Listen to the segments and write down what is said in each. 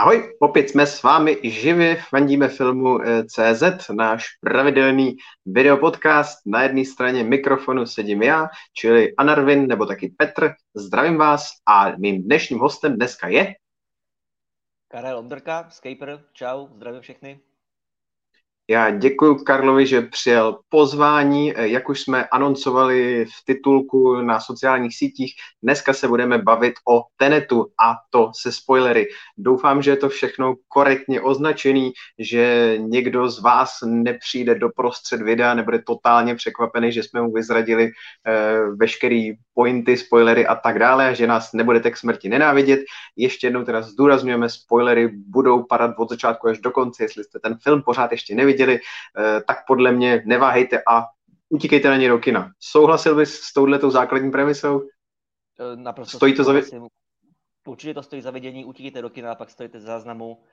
Ahoj, opět jsme s vámi živě, fandíme filmu eh, CZ, náš pravidelný videopodcast. Na jedné straně mikrofonu sedím já, čili Anarvin nebo taky Petr. Zdravím vás a mým dnešním hostem dneska je... Karel Ondrka, Skyper, čau, zdravím všechny. Já děkuji Karlovi, že přijel pozvání. Jak už jsme anoncovali v titulku na sociálních sítích, dneska se budeme bavit o Tenetu a to se spoilery. Doufám, že je to všechno korektně označený, že někdo z vás nepřijde do prostřed videa, nebude totálně překvapený, že jsme mu vyzradili eh, veškerý pointy, spoilery a tak dále, že nás nebudete k smrti nenávidět. Ještě jednou teda zdůrazňujeme, spoilery budou padat od začátku až do konce, jestli jste ten film pořád ještě neviděli, eh, tak podle mě neváhejte a utíkejte na ně do kina. Souhlasil bys s touhletou základní premisou? Eh, naprosto Stojí to za... Určitě to stojí za vidění, utíkejte do kina, pak stojíte za záznamu,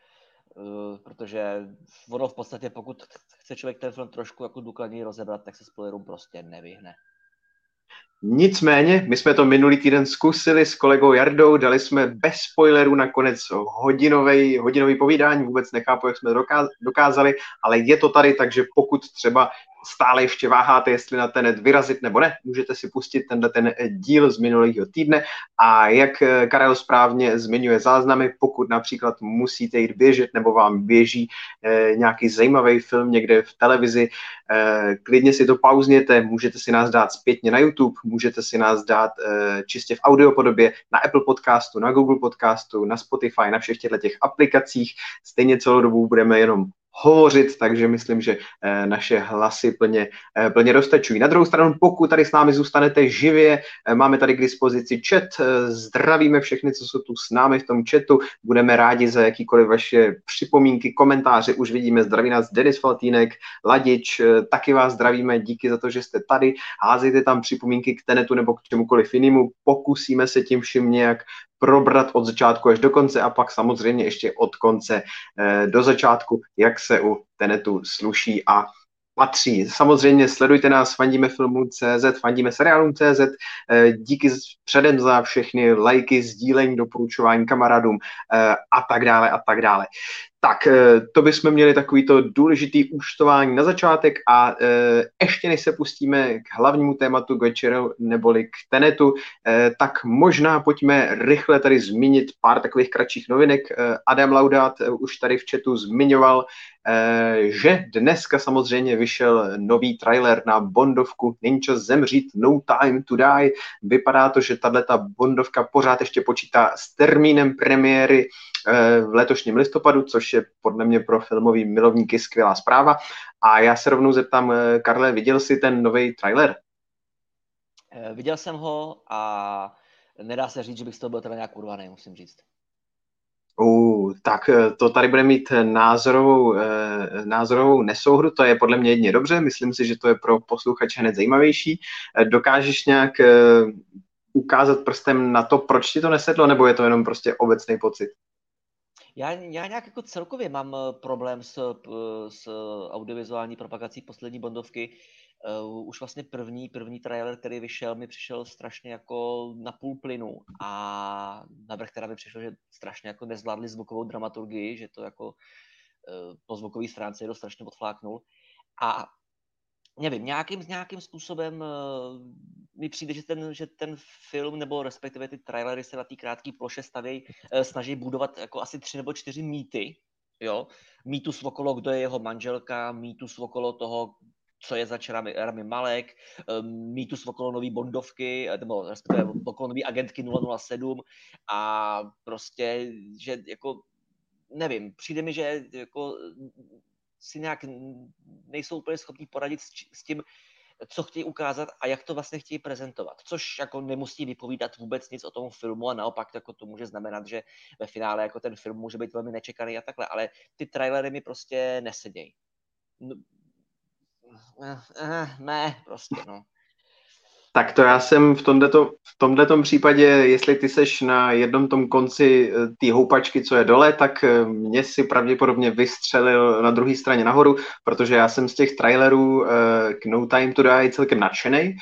uh, protože ono v podstatě, pokud chce člověk ten film trošku jako důkladněji rozebrat, tak se spoilerům prostě nevyhne. Nicméně, my jsme to minulý týden zkusili s kolegou Jardou, dali jsme bez spoilerů nakonec hodinový, hodinový povídání, vůbec nechápu, jak jsme dokázali, ale je to tady, takže pokud třeba stále ještě váháte, jestli na ten vyrazit nebo ne, můžete si pustit tenhle ten díl z minulého týdne. A jak Karel správně zmiňuje záznamy, pokud například musíte jít běžet nebo vám běží eh, nějaký zajímavý film někde v televizi, eh, klidně si to pauzněte, můžete si nás dát zpětně na YouTube, můžete si nás dát eh, čistě v audio podobě na Apple podcastu, na Google podcastu, na Spotify, na všech těchto těch aplikacích. Stejně celou dobu budeme jenom hovořit, takže myslím, že eh, naše hlasy plně, eh, plně dostačují. Na druhou stranu, pokud tady s námi zůstanete živě, eh, máme tady k dispozici chat, zdravíme všechny, co jsou tu s námi v tom chatu, budeme rádi za jakýkoliv vaše připomínky, komentáře, už vidíme, zdraví nás Denis Faltínek, Ladič, taky vás zdravíme, díky za to, že jste tady, házejte tam připomínky k Tenetu nebo k čemukoliv jinému, pokusíme se tím vším nějak probrat od začátku až do konce a pak samozřejmě ještě od konce eh, do začátku, jak se u Tenetu sluší a patří. Samozřejmě sledujte nás, fandíme filmu CZ, fandíme seriálům CZ. Eh, díky předem za všechny lajky, sdílení, doporučování kamarádům eh, a tak dále a tak dále. Tak, eh, to bychom měli takovýto důležitý účtování na začátek a ještě než se pustíme k hlavnímu tématu k večeru neboli k Tenetu, tak možná pojďme rychle tady zmínit pár takových kratších novinek. Adam Laudát už tady v chatu zmiňoval, že dneska samozřejmě vyšel nový trailer na Bondovku Není čas zemřít, No Time to Die. Vypadá to, že tato Bondovka pořád ještě počítá s termínem premiéry eh, v letošním listopadu, což je podle mě pro filmový milovníky skvělá zpráva. A já se rovnou zeptám, eh, Karle, viděl jsi ten nový trailer? Eh, viděl jsem ho a nedá se říct, že bych z toho byl teda nějak urvaný, musím říct. Uh, tak eh, to tady bude mít názorovou, eh, názorovou nesouhru, to je podle mě jedně dobře, myslím si, že to je pro posluchače hned zajímavější. Eh, dokážeš nějak ukázat prstem na to, proč ti to nesedlo, nebo je to jenom prostě obecný pocit? Já, já nějak jako celkově mám problém s, s audiovizuální propagací poslední Bondovky, už vlastně první, první trailer, který vyšel, mi přišel strašně jako na půl plynu a navrh teda mi přišlo, že strašně jako nezvládli zvukovou dramaturgii, že to jako po zvukové stránce je to strašně odfláknul. A nevím, nějakým, nějakým způsobem uh, mi přijde, že ten, že ten film, nebo respektive ty trailery se na té krátké ploše stavějí, uh, snaží budovat jako asi tři nebo čtyři mýty, jo, mýtus okolo, kdo je jeho manželka, mýtus okolo toho, co je zač Rami, Rami Malek, um, mýtus okolo nový Bondovky, eh, nebo respektive okolo nový agentky 007 a prostě, že jako nevím, přijde mi, že jako si nějak nejsou úplně schopní poradit s, tím, co chtějí ukázat a jak to vlastně chtějí prezentovat. Což jako nemusí vypovídat vůbec nic o tom filmu a naopak jako to může znamenat, že ve finále jako ten film může být velmi nečekaný a takhle, ale ty trailery mi prostě nesedějí. No, eh, eh, ne, prostě, no. Tak to já jsem v tomto, v tomto případě, jestli ty seš na jednom tom konci eh, té houpačky, co je dole, tak eh, mě si pravděpodobně vystřelil na druhé straně nahoru, protože já jsem z těch trailerů uh, k No Time to Die celkem nadšený.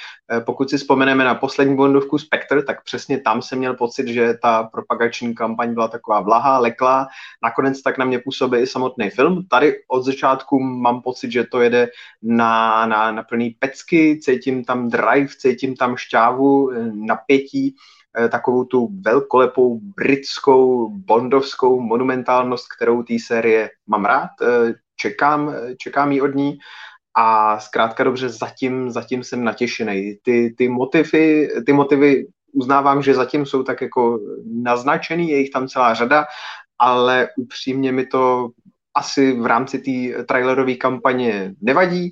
pokud si vzpomeneme na poslední Bondovku Spectre, tak přesně tam jsem měl pocit, že ta propagační kampaň byla taková vlahá, leklá. Nakonec tak na mě působí i samotný film. Tady od začátku mám pocit, že to jede na, na, na plný pecky, cítím tam drive, cítím tam šťávu, napětí, takovou tu velkolepou britskou, bondovskou monumentálnost, kterou té série mám rád čekám, čekám jí od ní a zkrátka dobře zatím, zatím jsem natěšený. Ty, ty, motivy, ty motivy uznávám, že zatím jsou tak jako naznačený, je jich tam celá řada, ale upřímně mi to asi v rámci té trailerové kampaně nevadí,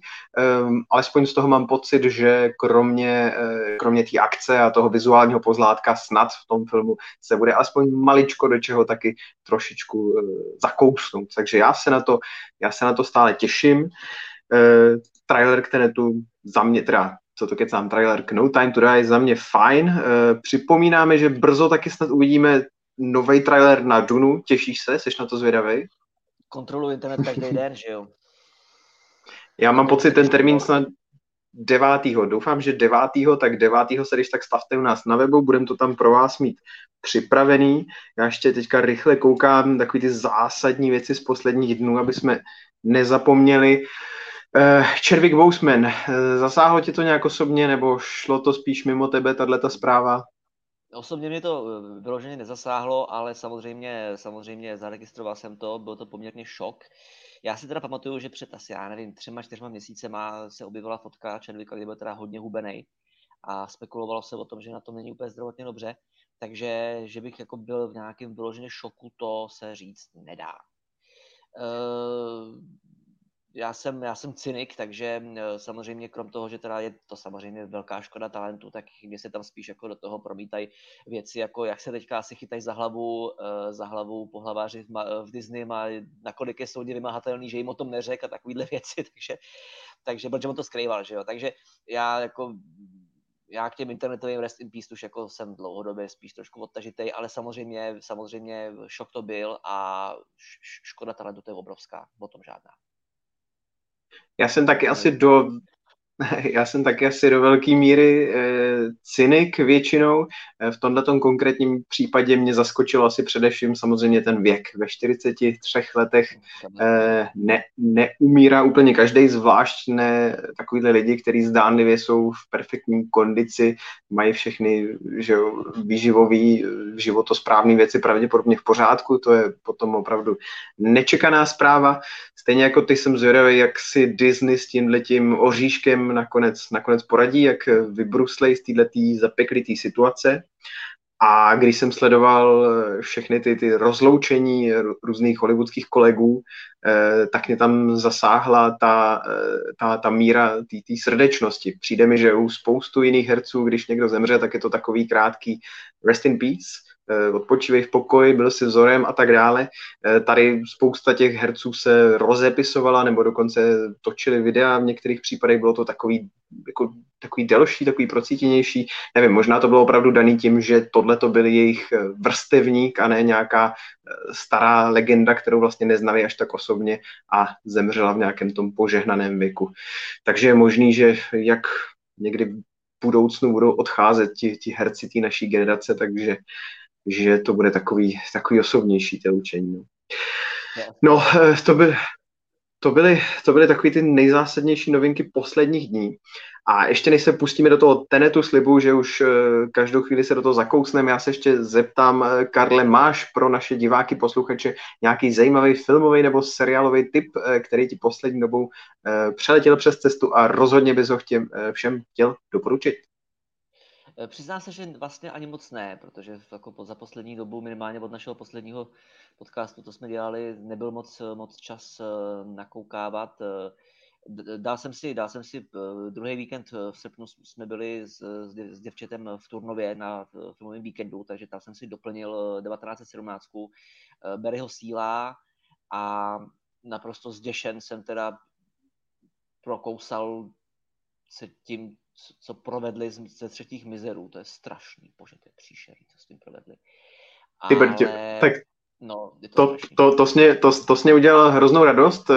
um, alespoň z toho mám pocit, že kromě, uh, kromě té akce a toho vizuálního pozlátka snad v tom filmu se bude aspoň maličko do čeho taky trošičku uh, zakousnout. Takže já se na to, já se na to stále těším. Uh, trailer k Tenetu za mě teda co to kecám, trailer k No Time to Die za mě fajn. Uh, připomínáme, že brzo taky snad uvidíme nový trailer na Dunu. Těšíš se? Jsi na to zvědavý? Kontrolu internet každý den, že jo? Já mám pocit, ten termín snad 9. Doufám, že 9. tak 9. se když tak stavte u nás na webu, budeme to tam pro vás mít připravený. Já ještě teďka rychle koukám takový ty zásadní věci z posledních dnů, aby jsme nezapomněli. Eh, Červik Bousman, eh, zasáhlo tě to nějak osobně, nebo šlo to spíš mimo tebe, tato zpráva? Osobně mě to eh, vyloženě nezasáhlo, ale samozřejmě, samozřejmě zaregistroval jsem to, byl to poměrně šok. Já si teda pamatuju, že před asi, já nevím, třema, čtyřma měsícema se objevila fotka Chadwicka, kdy byl teda hodně hubený a spekulovalo se o tom, že na tom není úplně zdravotně dobře, takže že bych jako byl v nějakém vyloženě šoku, to se říct nedá. Uh, já jsem, já jsem cynik, takže eh, samozřejmě krom toho, že teda je to samozřejmě velká škoda talentu, tak mě se tam spíš jako do toho promítají věci, jako jak se teďka asi chytají za hlavu, eh, za hlavu pohlaváři v Disney, a nakolik je soudně vymahatelný, že jim o tom neřek a takovýhle věci, takže, takže protože on to skrýval, že jo, takže já jako já k těm internetovým rest in peace už jako jsem dlouhodobě spíš trošku odtažitej, ale samozřejmě, samozřejmě šok to byl a škoda talentu to je obrovská, o tom žádná. Já jsem taky asi do Já jsem taky asi do velké míry e, cynik většinou. E, v tomto konkrétním případě mě zaskočilo asi především samozřejmě ten věk. Ve 43 letech e, ne, neumírá úplně každý, zvlášť ne takovýhle lidi, kteří zdánlivě jsou v perfektní kondici, mají všechny že výživový, životosprávné věci pravděpodobně v pořádku. To je potom opravdu nečekaná zpráva. Stejně jako ty jsem zvědavý, jak si Disney s tímhletím oříškem nakonec, nakonec poradí, jak vybruslej z této zapeklitý situace. A když jsem sledoval všechny ty, ty rozloučení různých hollywoodských kolegů, eh, tak mě tam zasáhla ta, eh, ta, ta míra té srdečnosti. Přijde mi, že u spoustu jiných herců, když někdo zemře, tak je to takový krátký rest in peace, Eh, odpočívej v pokoji, byl si vzorem a tak dále. Eh, tady spousta těch herců se rozepisovala nebo dokonce točili videa, v některých případech bylo to takový, jako, takový delší, takový procítěnější. Nevím, možná to bylo opravdu daný tím, že tohle to byl jejich eh, vrstevník a ne nějaká stará legenda, kterou vlastně neznali až tak osobně a zemřela v nějakém tom požehnaném věku. Takže je možný, že jak někdy v budoucnu budou odcházet ti, ti herci té naší generace, takže že to bude takový, takový osobnější to učení. No, no eh, to, by, to, byly, to byly takové ty nejzásadnější novinky posledních dní. A ještě než se pustíme do toho tenetu slibu, že už eh, každou chvíli se do toho zakousneme, já se ještě zeptám, eh, Karle, máš pro naše diváky, posluchače nějaký zajímavý filmový nebo seriálový tip, který ti poslední dobou přeletěl přes cestu a rozhodně bys ho chtěl, všem chtěl doporučit? Eh, přiznám se, že vlastně ani moc ne, protože jako za poslední dobu, minimálně od našeho posledního podcastu, to jsme dělali, nebyl moc, moc čas eh, nakoukávat. Eh, dal jsem si, dal jsem si druhý víkend v srpnu jsme byli s, s děvčetem v Turnově na filmovém víkendu, takže tam jsem si doplnil 1917 Barryho síla a naprosto zděšen jsem teda prokousal se tím, co provedli ze třetích mizerů. To je strašný, bože, to je příšerný, co s tím provedli. Ale... Ty, tak No, to, to, to, to, sně, to, to sně udělal hroznou radost, eh,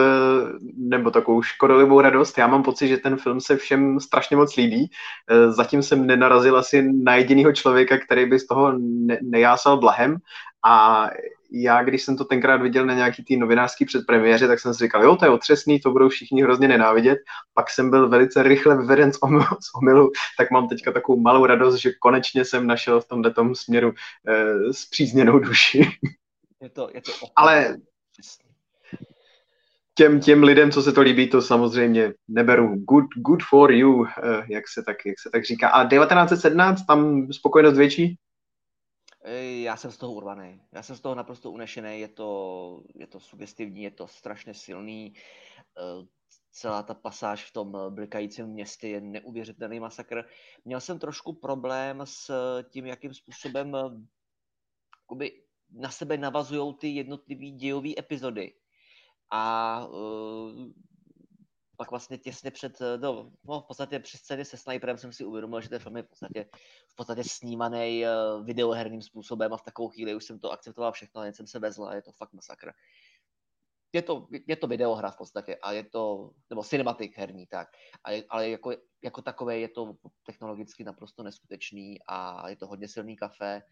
nebo takovou škodolivou radost. Já mám pocit, že ten film se všem strašně moc líbí. Eh, zatím jsem nenarazil asi na jediného člověka, který by z toho ne, nejásal blahem. A já, když jsem to tenkrát viděl na nějaký tý novinářský předpremiéře, tak jsem si říkal, jo, to je otřesný, to budou všichni hrozně nenávidět. Pak jsem byl velice rychle vyveden z omylu, z omylu tak mám teďka takovou malou radost, že konečně jsem našel v tomto směru eh, zpřízněnou duši. Je to, je to Ale těm, těm lidem, co se to líbí, to samozřejmě neberu. Good, good for you, eh, jak se, tak, jak se tak říká. A 1917, tam spokojenost větší? Já jsem z toho urvaný. Já jsem z toho naprosto unešený. Je to, je to sugestivní, je to strašně silný. Eh, celá ta pasáž v tom blikajícím městě je neuvěřitelný masakr. Měl jsem trošku problém s tím, jakým způsobem jakoby, na sebe navazují ty jednotlivé dějové epizody. A uh, pak vlastně těsně před, no, no, v podstatě při scéně se sniperem jsem si uvědomil, že ten film je v podstatě, v podstatě snímaný uh, videoherním způsobem a v takovou chvíli už jsem to akceptoval všechno, jen jsem se vezl a je to fakt masakr. Je to, je to videohra v podstatě a je to, nebo cinematic herní, tak, a je, ale jako, jako takové je to technologicky naprosto neskutečný a je to hodně silný kafe,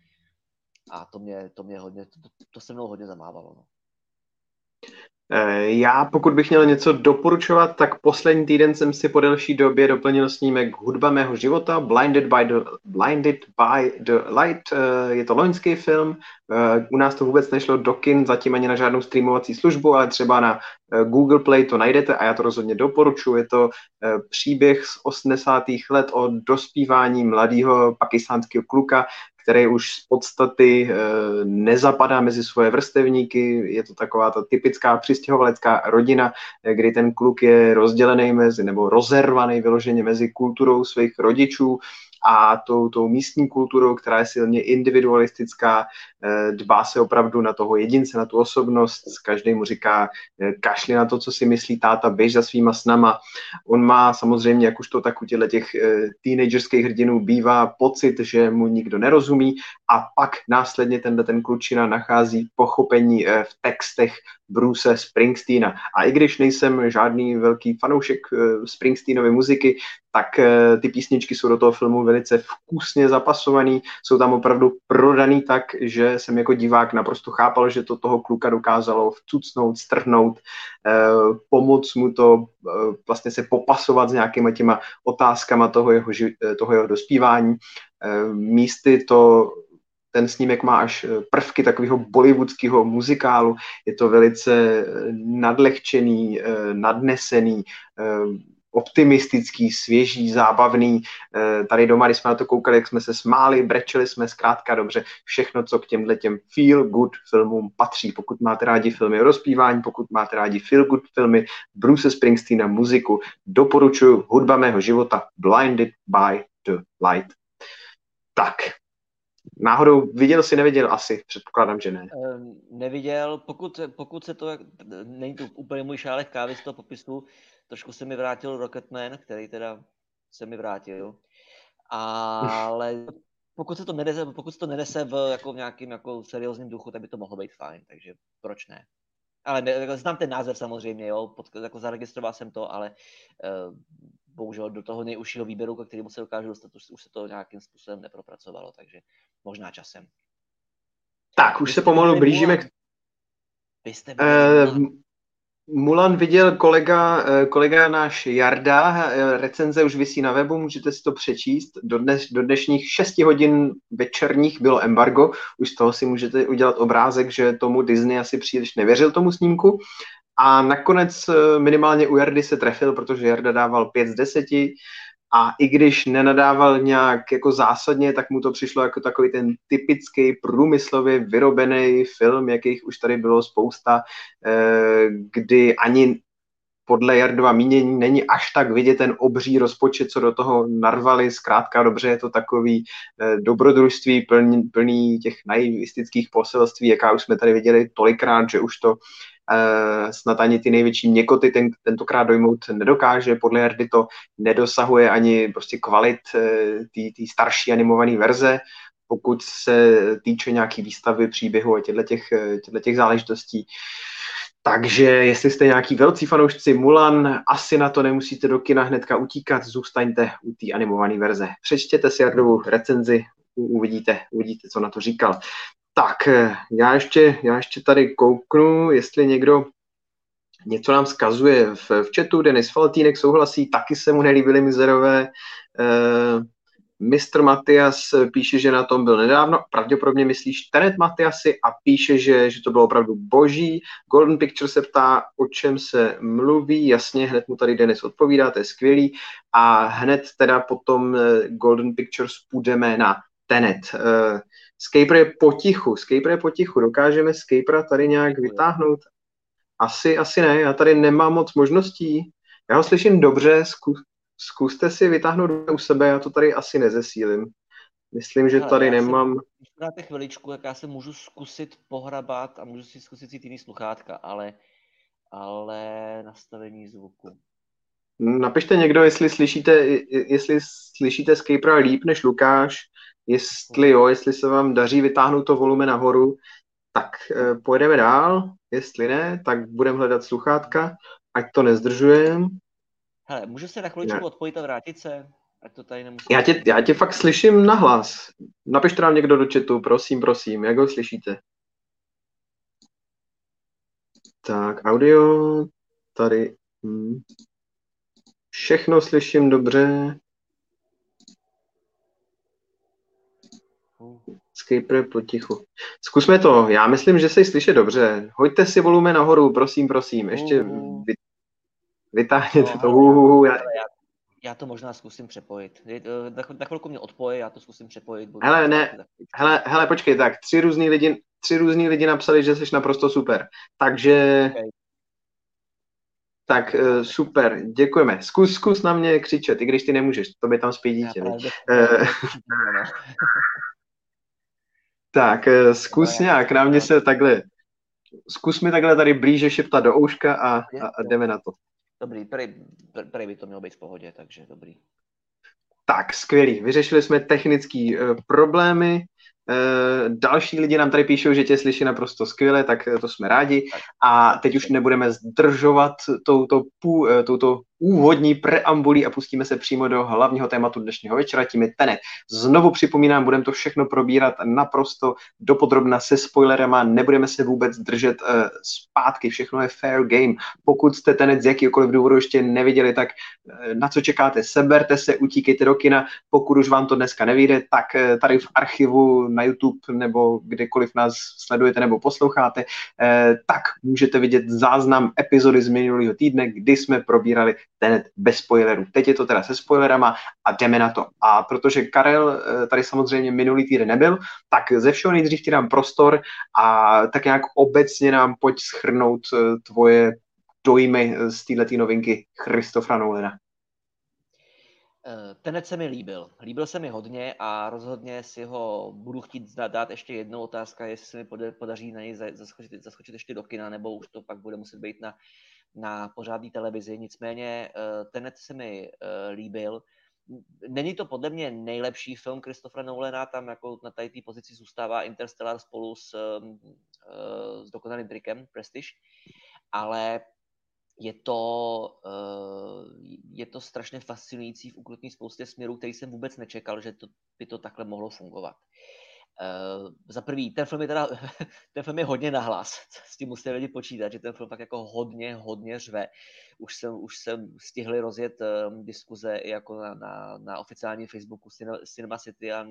a to mě, to mě hodně, to, to se mnou hodně zamávalo. No. Eh, já, pokud bych měl něco doporučovat, tak poslední týden jsem si po delší době doplnil snímek Hudba mého života, Blinded by the, Blinded by the Light. Eh, je to loňský film, eh, u nás to vůbec nešlo do kin, zatím ani na žádnou streamovací službu, ale třeba na Google Play to najdete a já to rozhodně doporučuji. Je to příběh z 80. let o dospívání mladého pakistánského kluka, který už z podstaty eh, nezapadá mezi svoje vrstevníky. Je to taková ta typická přistěhovalecká rodina, eh, kdy ten kluk je rozdělený mezi, nebo rozervaný vyloženě mezi kulturou svých rodičů a tou, tou místní kulturou, která je silně individualistická, eh, dbá se opravdu na toho jedince, na tu osobnost, každý mu říká eh, kašli na to, co si myslí táta, běž za svýma snama. On má samozřejmě, jak už to tak u těch eh, teenagerských hrdinů bývá, pocit, že mu nikdo nerozumí a pak následně tenhle ten klučina nachází pochopení v textech Bruce Springsteena. A i když nejsem žádný velký fanoušek Springsteenovy muziky, tak ty písničky jsou do toho filmu velice vkusně zapasovaný, jsou tam opravdu prodaný tak, že jsem jako divák naprosto chápal, že to toho kluka dokázalo vcucnout, strhnout, eh, pomoct mu to eh, vlastně se popasovat s nějakýma těma otázkama toho jeho, eh, toho jeho dospívání. Místy to ten snímek má až prvky takového bollywoodského muzikálu. Je to velice nadlehčený, nadnesený, optimistický, svěží, zábavný. Eh, tady doma, když jsme na to koukali, jak jsme se smáli, brečeli jsme zkrátka dobře. Všechno, co k těmhle těm feel good filmům patří. Pokud máte rádi filmy o rozpívání, pokud máte rádi feel good filmy, Bruce Springsteena, muziku, doporučuji hudba mého života Blinded by the Light. Tak, Náhodou viděl si, neviděl asi, předpokládám, že ne. Neviděl, pokud, pokud se to, není to úplně můj šálek kávy z toho popisu, Trošku se mi vrátil Rocketman, který teda se mi vrátil. Ale pokud se to nenese, pokud se to nenese v, jako v nějakým jako seriózním duchu, tak by to mohlo být fajn, takže proč ne? Ale ne, jako znám ten název samozřejmě, jo, pod, jako zaregistroval jsem to, ale uh, bohužel do toho nejužšího výběru, ke kterému se dokážu dostat, už, už se to nějakým způsobem nepropracovalo, takže možná časem. Tak, už se pomalu blížíme k... Vy jste uh, Mulan viděl kolega, eh, kolega náš Jarda, eh, recenze už vysí na webu, můžete si to přečíst. Do, dnes, do dnešních 6 hodin večerních bylo embargo, už z toho si můžete udělat obrázek, že tomu Disney asi příliš nevěřil tomu snímku. A nakonec eh, minimálně u Jardy se trefil, protože Jarda dával 5 z 10 a i když nenadával nějak jako zásadně, tak mu to přišlo jako takový ten typický průmyslově vyrobený film, jakých už tady bylo spousta, eh, kdy ani podle Jardova mínění není až tak vidět ten obří rozpočet, co do toho narvali. Zkrátka dobře je to takový eh, dobrodružství plný, plný těch naivistických poselství, jaká už jsme tady viděli tolikrát, že už to snad ani ty největší měkoty ten, tentokrát dojmout nedokáže. Podle Jardy to nedosahuje ani prostě kvalit eh, té starší animované verze. pokud se týče nějaký výstavy, příběhu a těchto těch, záležitostí. Takže jestli jste nějaký velcí fanoušci Mulan, asi na to nemusíte do kina hnedka utíkat, zůstaňte u té animované verze. Přečtěte si Jardovu recenzi, uvidíte, uvidíte, co na to říkal. Tak, já ještě, já ještě tady kouknu, jestli někdo něco nám zkazuje v, v chatu. Denis Faltínek souhlasí, taky se mu nelíbily mizerové. Uh, Mr. Matias píše, že na tom byl nedávno, pravděpodobně myslíš Tenet Matiasi a píše, že, že to bylo opravdu boží. Golden Picture se ptá, o čem se mluví, jasně, hned mu tady Denis odpovídá, to je skvělý. A hned teda potom eh, Golden Pictures půjdeme na Tenet. Uh, Scaper je potichu, Scaper je potichu, dokážeme Scapera tady nějak vytáhnout? Asi, asi ne, já tady nemám moc možností. Já ho slyším dobře, zkus, zkuste si vytáhnout u sebe, já to tady asi nezesílím. Myslím, že tady nemám... Když dáte chviličku, jak já se můžu zkusit pohrabat a můžu si zkusit si jiný sluchátka, ale, ale nastavení zvuku. Napište někdo, jestli slyšíte, jestli slyšíte Skypera líp než Lukáš, jestli jo, jestli se vám daří vytáhnout to volume nahoru, tak eh, pojedeme dál, jestli ne, tak budeme hledat sluchátka, ať to nezdržujeme. Hele, můžu se na chviličku odpojit a vrátit se? Ať to tady nemusím... Já tě, já tě fakt slyším nahlas. Napište nám někdo do chatu, prosím, prosím, jak ho slyšíte? Tak, audio, tady. Hmm. Všechno slyším dobře. Skyper potichu. Zkusme to. Já myslím, že se slyší dobře. Hoďte si volume nahoru, prosím, prosím. Ještě vy, vytáhněte no, to. Uh, já... já to možná zkusím přepojit. Na chvilku mě odpoje, já to zkusím přepojit. Budu hele, ne, hele, hele, počkej, tak tři různý lidi, tři různý lidi napsali, že jsi naprosto super. Takže okay. Tak uh, super, děkujeme. Zkus, zkus na mě křičet, i když ty nemůžeš, to by tam spí dítě. Tak, eh, zkus nějak na mě se takhle, zkus mi takhle tady blíže šeptat do ouška a, a, a jdeme na to. Dobrý, prej, prej by to mělo být v pohodě, takže dobrý. Tak, skvělý. Vyřešili jsme technické uh, problémy. Uh, další lidi nám tady píšou, že tě slyší naprosto skvěle, tak to jsme rádi. A teď už nebudeme zdržovat touto, pů, touto úvodní preambulí a pustíme se přímo do hlavního tématu dnešního večera, tím je Tenet. Znovu připomínám, budeme to všechno probírat naprosto dopodrobna se spoilerama, nebudeme se vůbec držet uh, zpátky, všechno je fair game. Pokud jste Tenet z jakýkoliv důvodu ještě neviděli, tak uh, na co čekáte, seberte se, utíkejte do kina, pokud už vám to dneska nevyjde, tak uh, tady v archivu na YouTube nebo kdekoliv nás sledujete nebo posloucháte, uh, tak můžete vidět záznam epizody z minulého týdne, kdy jsme probírali Tenet bez spoilerů. Teď je to teda se spoilerama a jdeme na to. A protože Karel eh, tady samozřejmě minulý týden nebyl, tak ze všeho nejdřív ti dám prostor a tak nějak obecně nám pojď schrnout eh, tvoje dojmy z této novinky Christopha Nolana. Eh, Tenet se mi líbil. Líbil se mi hodně a rozhodně si ho budu chtít dát ještě jednou otázka, jestli se mi podaří na něj zaskočit, zaskočit ještě do kina, nebo už to pak bude muset být na na pořádné televizi, nicméně eh, Tenet se mi eh, líbil. Není to podle mě nejlepší film Christophera Nolana, tam jako na té pozici zůstává Interstellar spolu s, eh, s dokonalým trikem Prestige, ale je to, je to strašně fascinující v ukrutní spoustě směrů, který jsem vůbec nečekal, že to, by to takhle mohlo fungovat. Uh, za prvý, ten film je teda, ten film je hodně nahlas, s tím musíte lidi počítat, že ten film tak jako hodně, hodně řve. Už jsem, už jsem stihli rozjet um, diskuze i jako na, na, na oficiálním Facebooku Cinema City a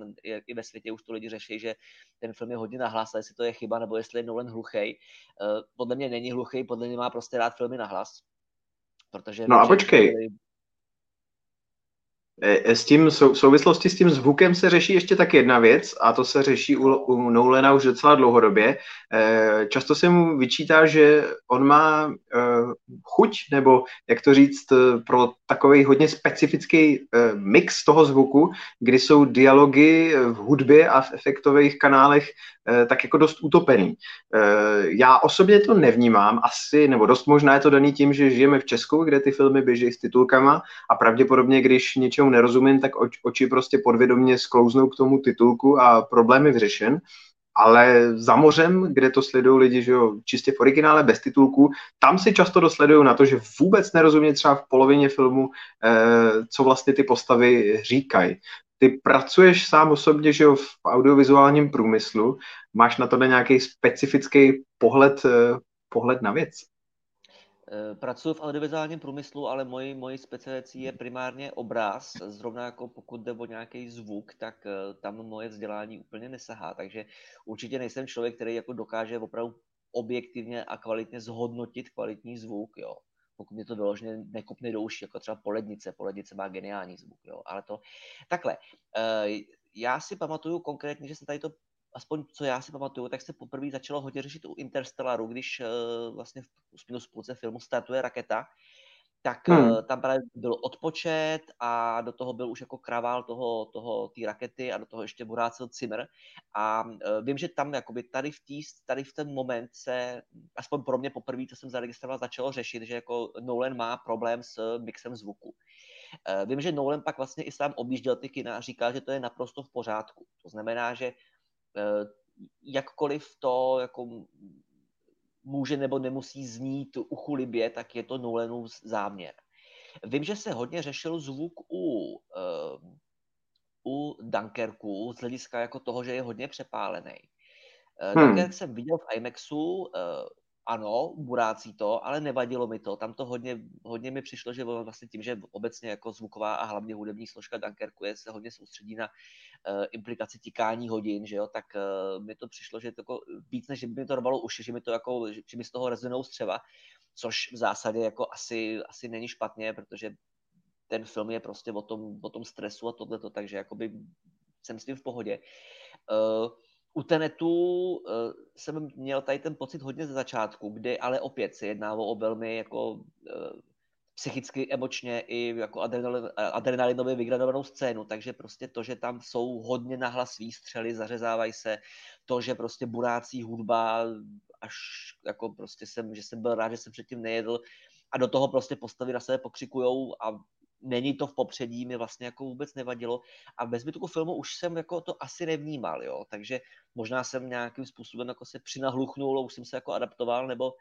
i ve světě už to lidi řeší, že ten film je hodně nahlas, a jestli to je chyba, nebo jestli je Nolan hluchej. Uh, podle mě není hluchej, podle mě má prostě rád filmy nahlas. Protože no a počkej, s tím v souvislosti s tím zvukem se řeší ještě tak jedna věc a to se řeší u, u Nolana už docela dlouhodobě. E, často se mu vyčítá, že on má chuť, nebo jak to říct, pro takový hodně specifický mix toho zvuku, kdy jsou dialogy v hudbě a v efektových kanálech tak jako dost utopený. Já osobně to nevnímám, asi, nebo dost možná je to daný tím, že žijeme v Česku, kde ty filmy běží s titulkama a pravděpodobně, když něčemu nerozumím, tak oči prostě podvědomě sklouznou k tomu titulku a problém je vyřešen ale za mořem, kde to sledují lidi, že jo, čistě v originále, bez titulku, tam si často dosledují na to, že vůbec nerozumí třeba v polovině filmu, eh, co vlastně ty postavy říkají. Ty pracuješ sám osobně, že jo, v audiovizuálním průmyslu, máš na to nějaký specifický pohled, eh, pohled na věc? Eh, pracuji v audiovizuálním průmyslu, ale mojí, mojí specializací je primárně obraz. Zrovna jako pokud jde o nějaký zvuk, tak eh, tam moje vzdělání úplně nesahá. Takže určitě nejsem člověk, který jako dokáže opravdu objektivně a kvalitně zhodnotit kvalitní zvuk. Jo. Pokud mě to vyloženě nekupne do uší, jako třeba polednice. Polednice má geniální zvuk. Jo. Ale to takhle. Eh, já si pamatuju konkrétně, že jsem tady to aspoň co já si pamatuju, tak se poprvé začalo hodně řešit u Interstellaru, když uh, vlastně v minus půlce filmu startuje raketa, tak hmm. tam právě byl odpočet a do toho byl už jako kravál toho, toho té rakety a do toho ještě burácel Zimmer. A uh, vím, že tam jakoby tady v, tý, tady v ten moment se, aspoň pro mě poprvé, co jsem zaregistroval, začalo řešit, že jako Nolan má problém s mixem zvuku. Vím, že Nolan pak vlastně i sám objížděl ty kina a říkal, že to je naprosto v pořádku. To znamená, že Eh, jakkoliv to jako může nebo nemusí znít uchulibě, tak je to Nolanův záměr. Vím, že se hodně řešil zvuk u, uh, u Dunkerku z hlediska jako toho, že je hodně přepálený. Uh, hmm. Dunkerk jsem viděl v IMAXu, uh, ano, burácí to, ale nevadilo mi to. Tam to hodně, hodně mi přišlo, že vlastně tím, že obecně jako zvuková a hlavně hudební složka Dunkerku je, se hodně soustředí na implikaci tikání hodin, že jo, tak uh, mi to přišlo, že to jako víc, než by mi to rvalo uši, že mi to jako, že, že mi z toho rezonou střeva, což v zásadě jako asi, asi není špatně, protože ten film je prostě o tom, o tom stresu a tohleto, takže jakoby jsem s tím v pohodě. Uh, u Tenetu uh, jsem měl tady ten pocit hodně ze začátku, kdy ale opět se jedná o velmi jako uh, psychicky, emočně i jako adrenalin, adrenalinově vygradovanou scénu, takže prostě to, že tam jsou hodně nahlas výstřely, zařezávají se, to, že prostě burácí hudba, až jako prostě jsem, že jsem byl rád, že jsem předtím nejedl a do toho prostě postavy na sebe pokřikujou a není to v popředí, mi vlastně jako vůbec nevadilo. A bez zbytku filmu už jsem jako to asi nevnímal, jo. Takže možná jsem nějakým způsobem jako se přinahluchnul, už jsem se jako adaptoval, nebo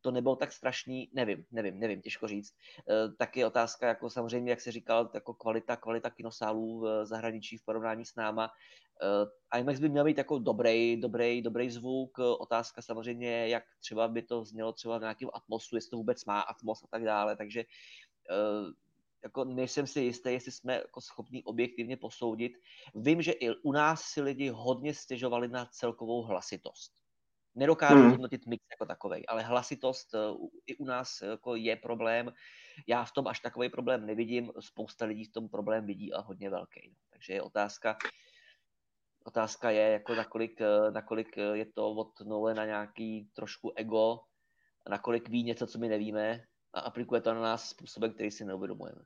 to nebylo tak strašný, nevím, nevím, nevím, těžko říct. E, tak je otázka, jako samozřejmě, jak se říkal, jako kvalita, kvalita kinosálů v zahraničí v porovnání s náma. E, IMAX by měl být jako dobrý, dobrý, dobrý zvuk. Otázka samozřejmě, jak třeba by to znělo třeba v nějakém atmosu, jestli to vůbec má atmos a tak dále. Takže e, jako nejsem si jistý, jestli jsme jako schopni objektivně posoudit. Vím, že i u nás si lidi hodně stěžovali na celkovou hlasitost. Nedokážu hmm. hodnotit mix jako takový, ale hlasitost eh, i u nás jako je problém. Já v tom až takový problém nevidím, spousta lidí v tom problém vidí a hodně velký. Takže je otázka, otázka je, jako nakolik, eh, nakolik eh, je to od nule na nějaký trošku ego, nakolik ví něco, co my nevíme a aplikuje to na nás způsobem, který si neuvědomujeme.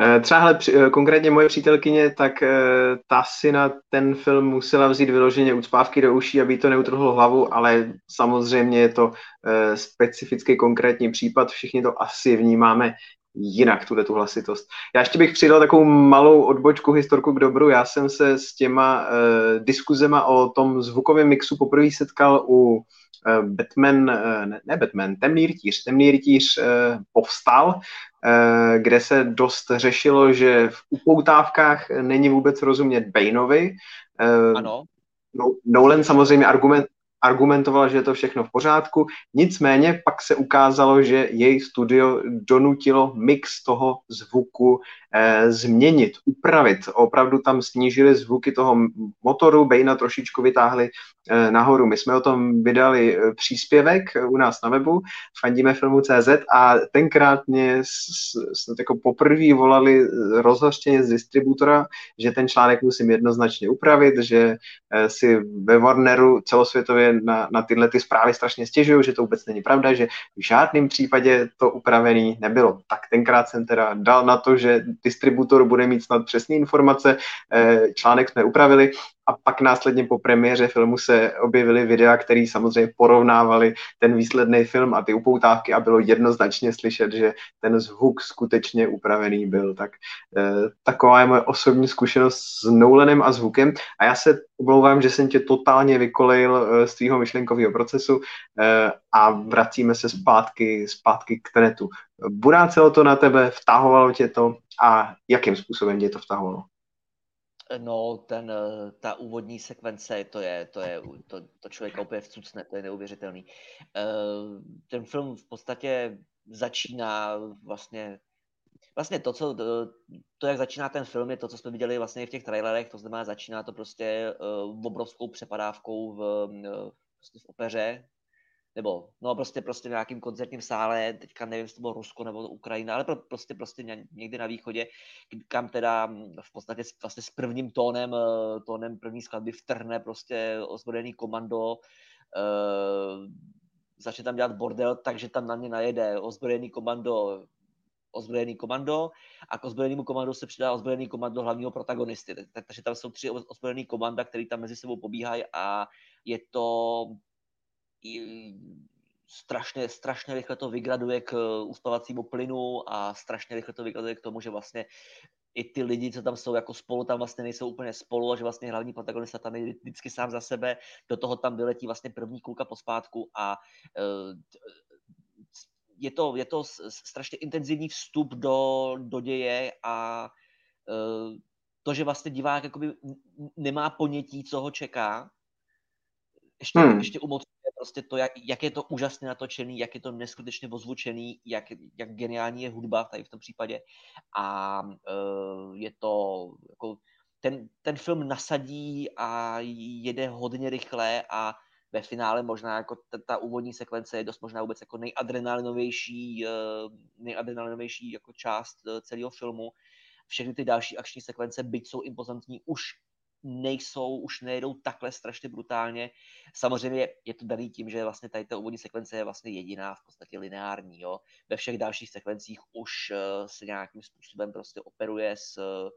Eh, třeba hle, eh, konkrétně moje přítelkyně, tak eh, ta si na ten film musela vzít vyloženě ucpávky do uší, aby to neutrhlo hlavu, ale samozřejmě je to specifický konkrétní případ, všichni to asi vnímáme jinak, tuhle tu hlasitost. Já ještě bych přidal takovou malou odbočku historku k dobru. Já jsem se s těma uh, diskuzema o tom zvukovém mixu poprvé setkal u Eh, Batman, eh, ne, ne Batman, Temný rytíř, Temný rytíř eh, povstal, kde se dost řešilo, že v upoutávkách není vůbec rozumět Baneovi. Ano. No, Nolan samozřejmě argument, argumentoval, že je to všechno v pořádku, nicméně pak se ukázalo, že její studio donutilo mix toho zvuku eh, změnit, upravit. Opravdu tam snížili zvuky toho motoru, Bejna trošičku vytáhli eh, nahoru. My jsme o tom vydali eh, příspěvek u nás na webu, fandíme filmu CZ a tenkrát mě jsme jako poprvé volali rozhořčeně z distributora, že ten článek musím jednoznačně upravit, že eh, si ve Warneru celosvětově na, na tyhle ty zprávy strašně stěžují, že to vůbec není pravda, že v žádném případě to upravený nebylo. Tak tenkrát jsem teda dal na to, že distributor bude mít snad přesné informace, eh, článek jsme upravili a pak následně po premiéře filmu se objevily videa, které samozřejmě porovnávaly ten výsledný film a ty upoutávky a bylo jednoznačně slyšet, že ten zvuk skutečně upravený byl. Tak eh, taková je moje osobní zkušenost s Nolanem a zvukem a já se omlouvám, že jsem tě totálně vykolejil eh, z tvýho myšlenkového procesu eh, a vracíme se zpátky, zpátky k Tenetu. Burácelo to na tebe, vtahovalo tě to a jakým způsobem tě to vtahovalo? No, ten, eh, ta úvodní sekvence, to je, to je, to, to člověka úplně vcucne, to je neuvěřitelný. Eh, ten film v podstatě začíná vlastně vlastně to, co, to, jak začíná ten film, je to, co jsme viděli vlastně v těch trailerech, to znamená, začíná to prostě obrovskou přepadávkou v, prostě v opeře, nebo no prostě prostě v nějakým koncertním sále, teďka nevím, jestli to bylo Rusko nebo Ukrajina, ale prostě prostě někde na východě, kam teda v podstatě vlastně s prvním tónem, eh, tónem první skladby vtrhne prostě ozbrojený komando, uh, začne tam dělat bordel, takže tam na ně najede ozbrojený komando ozbrojený komando a k ozbrojenému komando se přidá ozbrojený komando hlavního protagonisty. Takže tam jsou tři ozbrojený komanda, které tam mezi sebou pobíhají a je to strašně, strašně rychle to vygraduje k uh, uspavacímu plynu a strašně rychle to vygraduje k tomu, že vlastně i ty lidi, co tam jsou jako spolu, tam vlastně nejsou úplně spolu a že vlastně hlavní protagonista tam je vždycky sám za sebe. Do toho tam vyletí vlastně první kulka pospátku a uh, je to, je to strašně intenzivní vstup do, do děje a uh, to, že vlastně divák jakoby nemá ponětí, co ho čeká, ještě, hmm. ještě umocňuje prostě to, jak, jak je to úžasně natočený, jak je to neskutečně ozvučený, jak, jak geniální je hudba tady v tom případě. A uh, je to jako ten, ten film nasadí a jede hodně rychle a ve finále možná jako ta, ta úvodní sekvence je dost možná vůbec jako nejadrenalinovější, uh, nejadrenalinovější jako část uh, celého filmu. Všechny ty další akční sekvence, byť jsou impozantní, už nejsou, už nejedou takhle strašně brutálně. Samozřejmě je to daný tím, že vlastně tady ta úvodní sekvence je vlastně jediná, v podstatě lineární. Jo. Ve všech dalších sekvencích už uh, se nějakým způsobem prostě operuje s uh,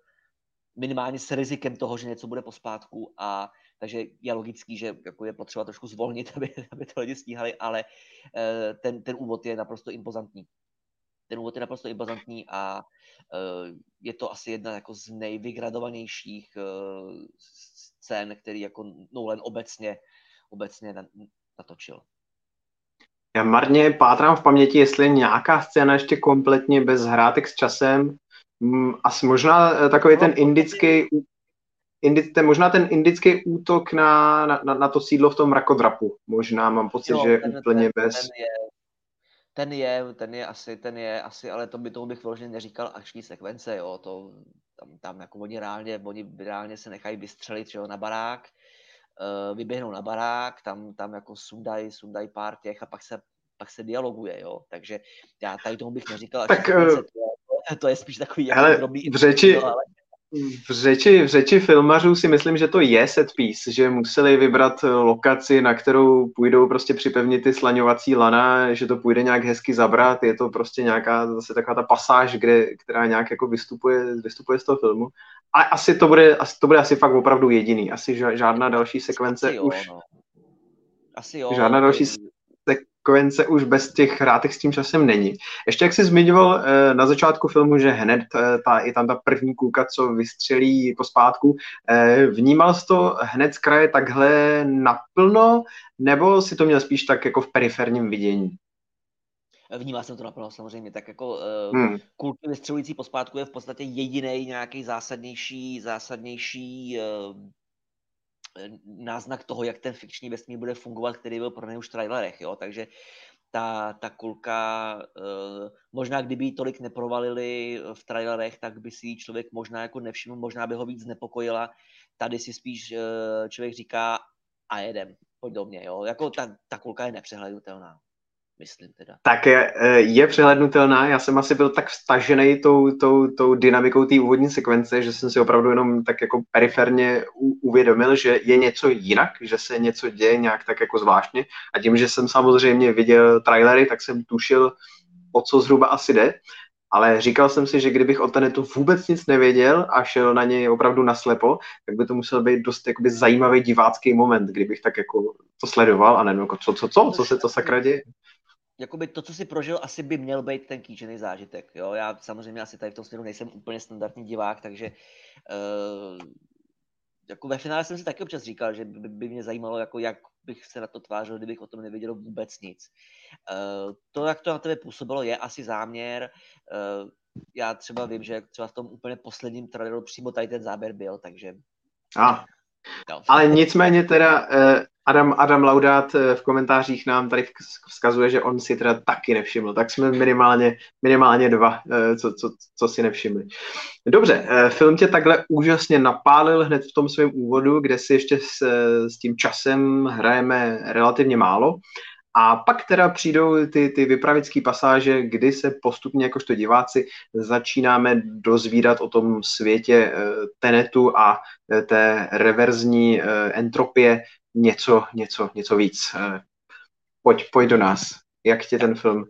minimálně s rizikem toho, že něco bude pospátku a takže je logický, že jako je potřeba trošku zvolnit, aby, aby to lidi stíhali, ale uh, ten, ten úvod je naprosto impozantní. Ten úvod je naprosto impozantní a uh, je to asi jedna jako z nejvygradovanějších uh, scén, který jako Nolan obecně, obecně natočil. Já marně pátrám v paměti, jestli je nějaká scéna ještě kompletně bez hrátek s časem. Mm, asi možná eh, takový no, ten indický, indi, ten, možná ten indický útok na, na, na to sídlo v tom mrakodrapu. Možná mám pocit, jo, že je úplně ten, bez... Ten je, ten je, ten je asi, ten je asi, ale to by tomu bych vyloženě neříkal akční sekvence, jo, to tam, tam jako oni reálně, oni reálně se nechají vystřelit, jo, na barák, uh, vyběhnou na barák, tam, tam jako sundají, sundají pár těch a pak se, pak se dialoguje, jo, takže já tady tomu bych neříkal tak, sekvence, to, je, to je spíš takový jako hele, drobný... V řeči, ale v řeči, v řeči filmařů si myslím, že to je set piece, že museli vybrat lokaci, na kterou půjdou prostě připevnit ty slaňovací lana, že to půjde nějak hezky zabrat, je to prostě nějaká zase taková ta pasáž, kde, která nějak jako vystupuje, vystupuje z toho filmu. A asi to bude, asi, to bude asi fakt opravdu jediný, asi žádná další sekvence asi jo, už. No. Asi jo. Žádná další sekvence už bez těch hrátek s tím časem není. Ještě jak jsi zmiňoval eh, na začátku filmu, že hned eh, ta, je tam ta první kulka, co vystřelí po spátku, eh, vnímal jsi to hned z kraje takhle naplno, nebo si to měl spíš tak jako v periferním vidění? Vnímal jsem to naplno samozřejmě, tak jako hmm. kulky vystřelující po spátku je v podstatě jediný nějaký zásadnější, zásadnější náznak toho, jak ten fikční vesmír bude fungovat, který byl pro už v trailerech, jo? takže ta, ta kulka, uh, možná kdyby ji tolik neprovalili v trailerech, tak by si ji člověk možná jako nevšiml, možná by ho víc znepokojila. Tady si spíš uh, člověk říká a jedem, pojď do mě, jo. Jako ta, ta kulka je nepřehlednutelná. Myslím teda. Tak je, eh, je přehlednutelná, já jsem asi byl tak vstažený tou, tou, tou dynamikou té úvodní sekvence, že jsem si opravdu jenom tak jako periferně uvědomil, že je něco jinak, že se něco děje nějak tak jako zvláštně a tím, že jsem samozřejmě viděl trailery, tak jsem tušil, o co zhruba asi jde ale říkal jsem si, že kdybych o Tenetu vůbec nic nevěděl a šel na něj opravdu naslepo, tak by to musel být dost jakoby zajímavý divácký moment, kdybych tak jako to sledoval a nevím, jako co, co, co, co se to sakra děje. Jakoby to, co si prožil, asi by měl být ten kýžený zážitek. Jo? Já samozřejmě asi tady v tom směru nejsem úplně standardní divák, takže uh, jako ve finále jsem si taky občas říkal, že by, by mě zajímalo, jako jak bych se na to tvářil, kdybych o tom nevěděl vůbec nic. Uh, to, jak to na tebe působilo, je asi záměr. Uh, já třeba vím, že třeba v tom úplně posledním traileru přímo tady ten záběr byl, takže... A, no. Ale nicméně teda uh, Adam, Adam Laudát v komentářích nám tady vzkazuje, že on si teda taky nevšiml, tak jsme minimálně, minimálně dva, co, co, co si nevšimli. Dobře, film tě takhle úžasně napálil hned v tom svém úvodu, kde si ještě s, s tím časem hrajeme relativně málo. A pak teda přijdou ty, ty vypravické pasáže, kdy se postupně jakožto diváci začínáme dozvídat o tom světě eh, Tenetu a eh, té reverzní eh, entropie něco, něco, něco víc. Pojď, pojď do nás. Jak tě ten film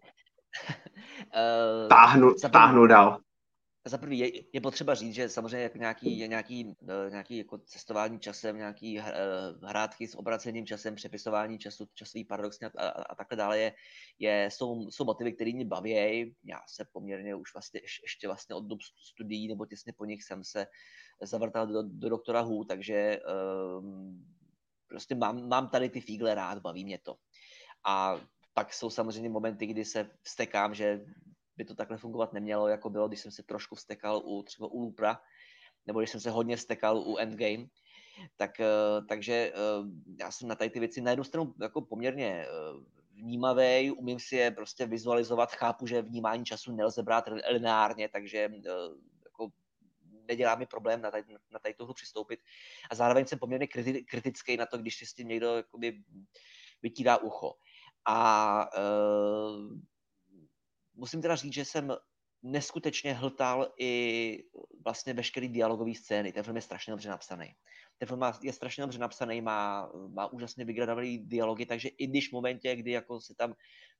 táhnu, táhnu dál? Za prvý je, je potřeba říct, že samozřejmě jako nějaký, je nějaký, eh, nějaký jako cestování časem, nějaký eh, hrátky s obracením časem, přepisování času, časový paradoxně a, a, a takhle dále je, je, jsou, jsou motivy, které mě baví. Já se poměrně už vlastně ještě vlastně od dob studií nebo těsně po nich jsem se zavrtal do, do doktora Hu, takže um, prostě mám, mám tady ty fígle rád, baví mě to. A pak jsou samozřejmě momenty, kdy se vstekám, že by to takhle fungovat nemělo, jako bylo, když jsem se trošku vstekal u třeba u Lupra, nebo když jsem se hodně vstekal u Endgame. Tak, eh, takže eh, já jsem na tady ty věci na jednu stranu jako poměrně eh, vnímavý, umím si je prostě vizualizovat, chápu, že vnímání času nelze brát lineárně, takže jako nedělá mi problém na tady, na tady tohle přistoupit. A zároveň jsem poměrně kritický na to, když si s tím někdo jakoby vytírá ucho. A musím teda říct, že jsem neskutečně hltal i vlastně veškerý dialogový scény. Ten film je strašně dobře napsaný. Ten film je strašně dobře napsaný, má, má úžasně vygradovaný dialogy, takže i když v momentě, kdy jako se tam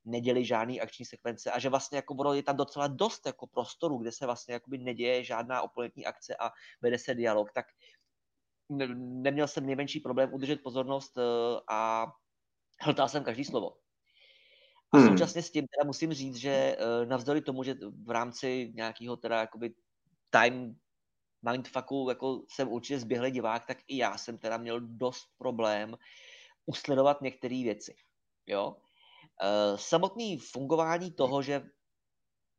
neděli žádný akční sekvence a že vlastně jako bylo, je tam docela dost jako prostoru, kde se vlastně jakoby neděje žádná oponentní akce a vede se dialog, tak neměl jsem nejmenší problém udržet pozornost eh, a hltal jsem každý slovo. A hmm. současně s tím teda musím říct, že uh, navzdory tomu, že v rámci nějakého teda jakoby time mindfucku jako jsem určitě zběhlý divák, tak i já jsem teda měl dost problém usledovat některé věci. Jo? Uh, samotný fungování toho, že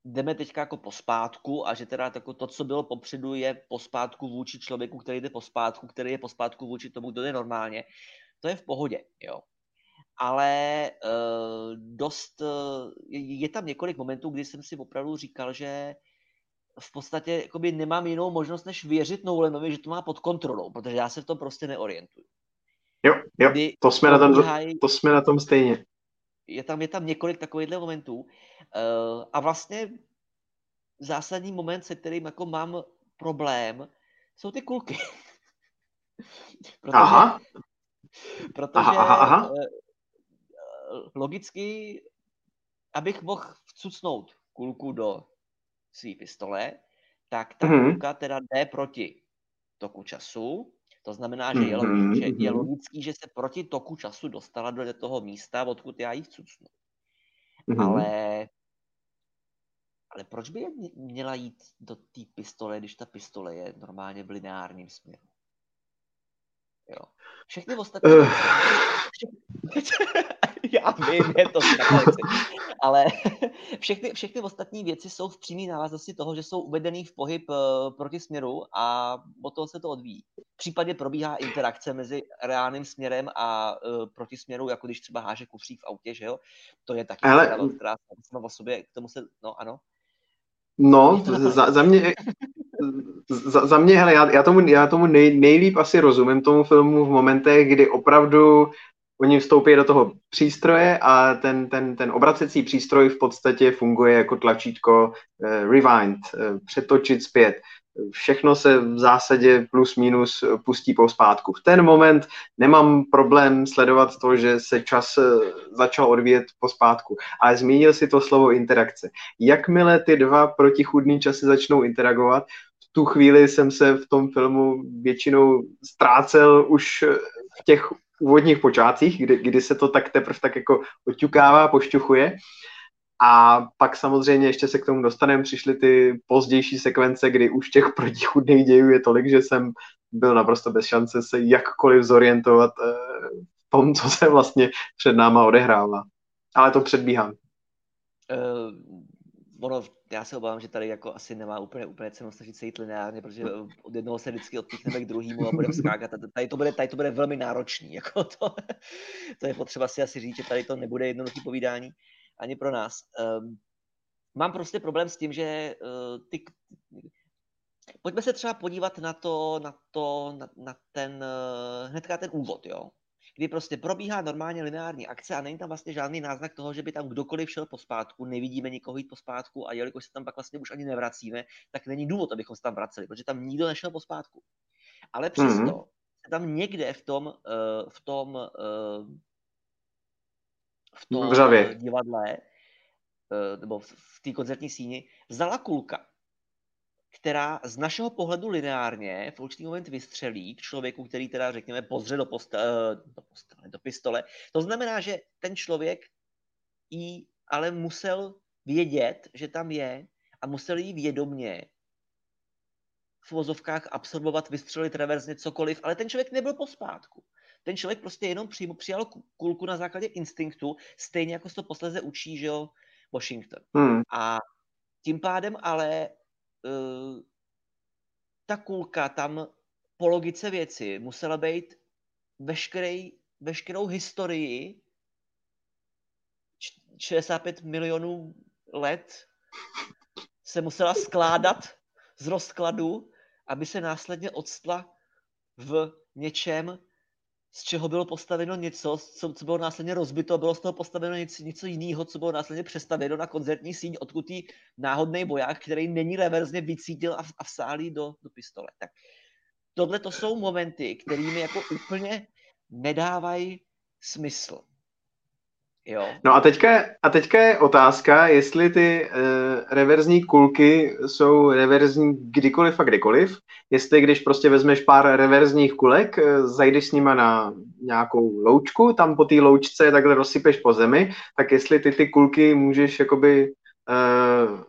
jdeme teďka jako pospátku a že teda jako to, co bylo popředu, je pospátku vůči člověku, který jde pospátku, který je pospátku vůči tomu, kdo jde normálně, to je v pohodě, jo ale uh, dost, uh, je tam několik momentů, kdy jsem si opravdu říkal, že v podstatě jakoby nemám jinou možnost, než věřit Nolanovi, že to má pod kontrolou, protože já se v tom prostě neorientuju. Jo, jo, to jsme, na tom, to jsme na tom stejně. Je tam, je tam několik takovýchhle momentů uh, a vlastně zásadní moment, se kterým jako mám problém, jsou ty kulky. protože, aha. Protože aha, aha logicky, abych mohl vcucnout kulku do své pistole, tak ta mm-hmm. kulka teda jde proti toku času. To znamená, že je, mm-hmm. že je logický, že se proti toku času dostala do toho místa, odkud já ji vcucnu. Mm-hmm. Ale, ale proč by měla jít do té pistole, když ta pistole je normálně v lineárním směru? Jo. Všechny ostatní... Uh. já vím, je to ale všechny, všechny ostatní věci jsou v přímé návaznosti toho, že jsou uvedený v pohyb uh, proti směru a od toho se to odvíjí. V případě probíhá interakce mezi reálným směrem a uh, proti směru, jako když třeba háže kufřík v autě, že jo? To je taky ale... která sama o sobě, k tomu se, no ano. No, za, za mě, za, za mě, hele, já, já tomu, já tomu nej, nejlíp asi rozumím tomu filmu v momentech, kdy opravdu oni vstoupí do toho přístroje a ten, ten, ten obracecí přístroj v podstatě funguje jako tlačítko eh, rewind, eh, přetočit zpět. Všechno se v zásadě plus minus pustí po zpátku. V ten moment nemám problém sledovat to, že se čas eh, začal odvíjet po zpátku. Ale zmínil si to slovo interakce. Jakmile ty dva protichudné časy začnou interagovat, tu chvíli jsem se v tom filmu většinou ztrácel už v těch úvodních počátcích, kdy, kdy se to tak teprve tak jako oťukává, pošťuchuje. A pak samozřejmě ještě se k tomu dostaneme, přišly ty pozdější sekvence, kdy už těch protichudných dějů je tolik, že jsem byl naprosto bez šance se jakkoliv zorientovat eh, v tom, co se vlastně před náma odehrává. Ale to předbíhám. Uh, ono, já se obávám, že tady jako asi nemá úplně, úplně cenu snažit se jít lineárně, protože od jednoho se vždycky odpíchneme k druhému a budeme skákat. Tady to bude, tady to bude velmi náročný. Jako to, to je potřeba si asi říct, že tady to nebude jednoduché povídání ani pro nás. Um, mám prostě problém s tím, že uh, ty... Pojďme se třeba podívat na to, na to, na, na ten, uh, hnedka ten úvod, jo kdy prostě probíhá normálně lineární akce a není tam vlastně žádný náznak toho, že by tam kdokoliv šel pospátku, nevidíme nikoho jít pospátku a jelikož se tam pak vlastně už ani nevracíme, tak není důvod, abychom se tam vraceli, protože tam nikdo nešel pospátku. Ale přesto mm-hmm. tam někde v tom, uh, v tom, v tom v divadle, uh, nebo v té koncertní síni, vzala kulka která z našeho pohledu lineárně v určitý moment vystřelí k člověku, který teda, řekněme, pozře do, postele, do, postele, do pistole. To znamená, že ten člověk jí ale musel vědět, že tam je a musel jí vědomně v vozovkách absorbovat, vystřelit reverzně cokoliv, ale ten člověk nebyl pospátku. Ten člověk prostě jenom přijmo, přijal kulku na základě instinktu, stejně jako se to posleze učí, že jo, Washington. Hmm. A tím pádem ale ta kulka tam po logice věci musela být veškerý, veškerou historii 65 milionů let se musela skládat z rozkladu, aby se následně odstla v něčem, z čeho bylo postaveno něco, co, co bylo následně rozbito, bylo z toho postaveno něco, něco jiného, co bylo následně přestavěno na koncertní síň, odkud jí náhodný boják, který není reverzně vycítil a, a vsálí do, do pistole. Tak tohle to jsou momenty, kterými jako úplně nedávají smysl. Jo. No a teďka, a teďka je otázka, jestli ty uh, reverzní kulky jsou reverzní kdykoliv a kdykoliv. Jestli když prostě vezmeš pár reverzních kulek, uh, zajdeš s nima na nějakou loučku, tam po té loučce takhle rozsypeš po zemi, tak jestli ty ty kulky můžeš jakoby uh,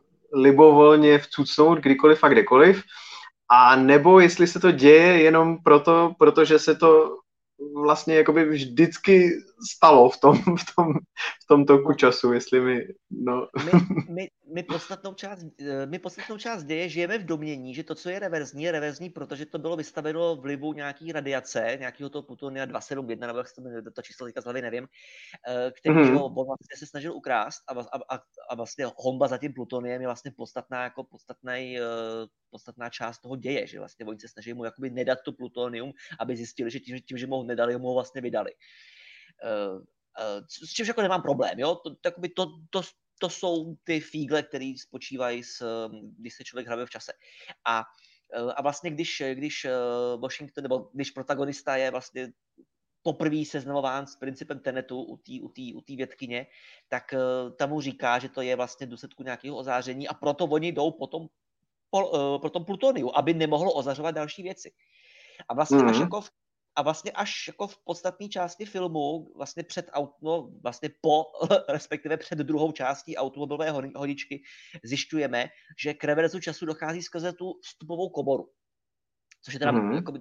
libovolně vcucnout kdykoliv a kdekoliv, a nebo jestli se to děje jenom proto, protože se to vlastně jakoby vždycky stalo v tom, v tom, v tom toku času, jestli mi, no. My, my, my, podstatnou část, my podstatnou část děje žijeme v domění, že to, co je reverzní, je reverzní, protože to bylo vystaveno vlivu nějaký radiace, nějakého toho plutonia 271, nebo jak se to, to číslo teďka z hlavy nevím, eh, který mm-hmm. on vlastně se snažil ukrást a, a, a, a vlastně homba za tím plutoniem je vlastně podstatná, jako podstatný, eh, podstatná část toho děje, že vlastně oni se snaží mu jakoby nedat to plutonium, aby zjistili, že tím, tím že mu ho nedali, mu ho vlastně vydali. Uh, uh, s čímž jako nemám problém, jo? To, to, to, to, to jsou ty fígle, které spočívají, s, když se člověk hrabe v čase. A, a vlastně když, když Washington, nebo když protagonista je vlastně poprvé seznamován s principem Tenetu u té u tý, u tý vědkyně, tak tam mu říká, že to je vlastně v důsledku nějakého ozáření a proto oni jdou potom po, po tom plutoniu, aby nemohlo ozařovat další věci. A vlastně mm-hmm. až jako v a vlastně až jako v podstatné části filmu, vlastně před no, vlastně po, respektive před druhou částí automobilové hodičky, zjišťujeme, že k reverzu času dochází skrze tu vstupovou komoru. Což je teda, mm-hmm. jako,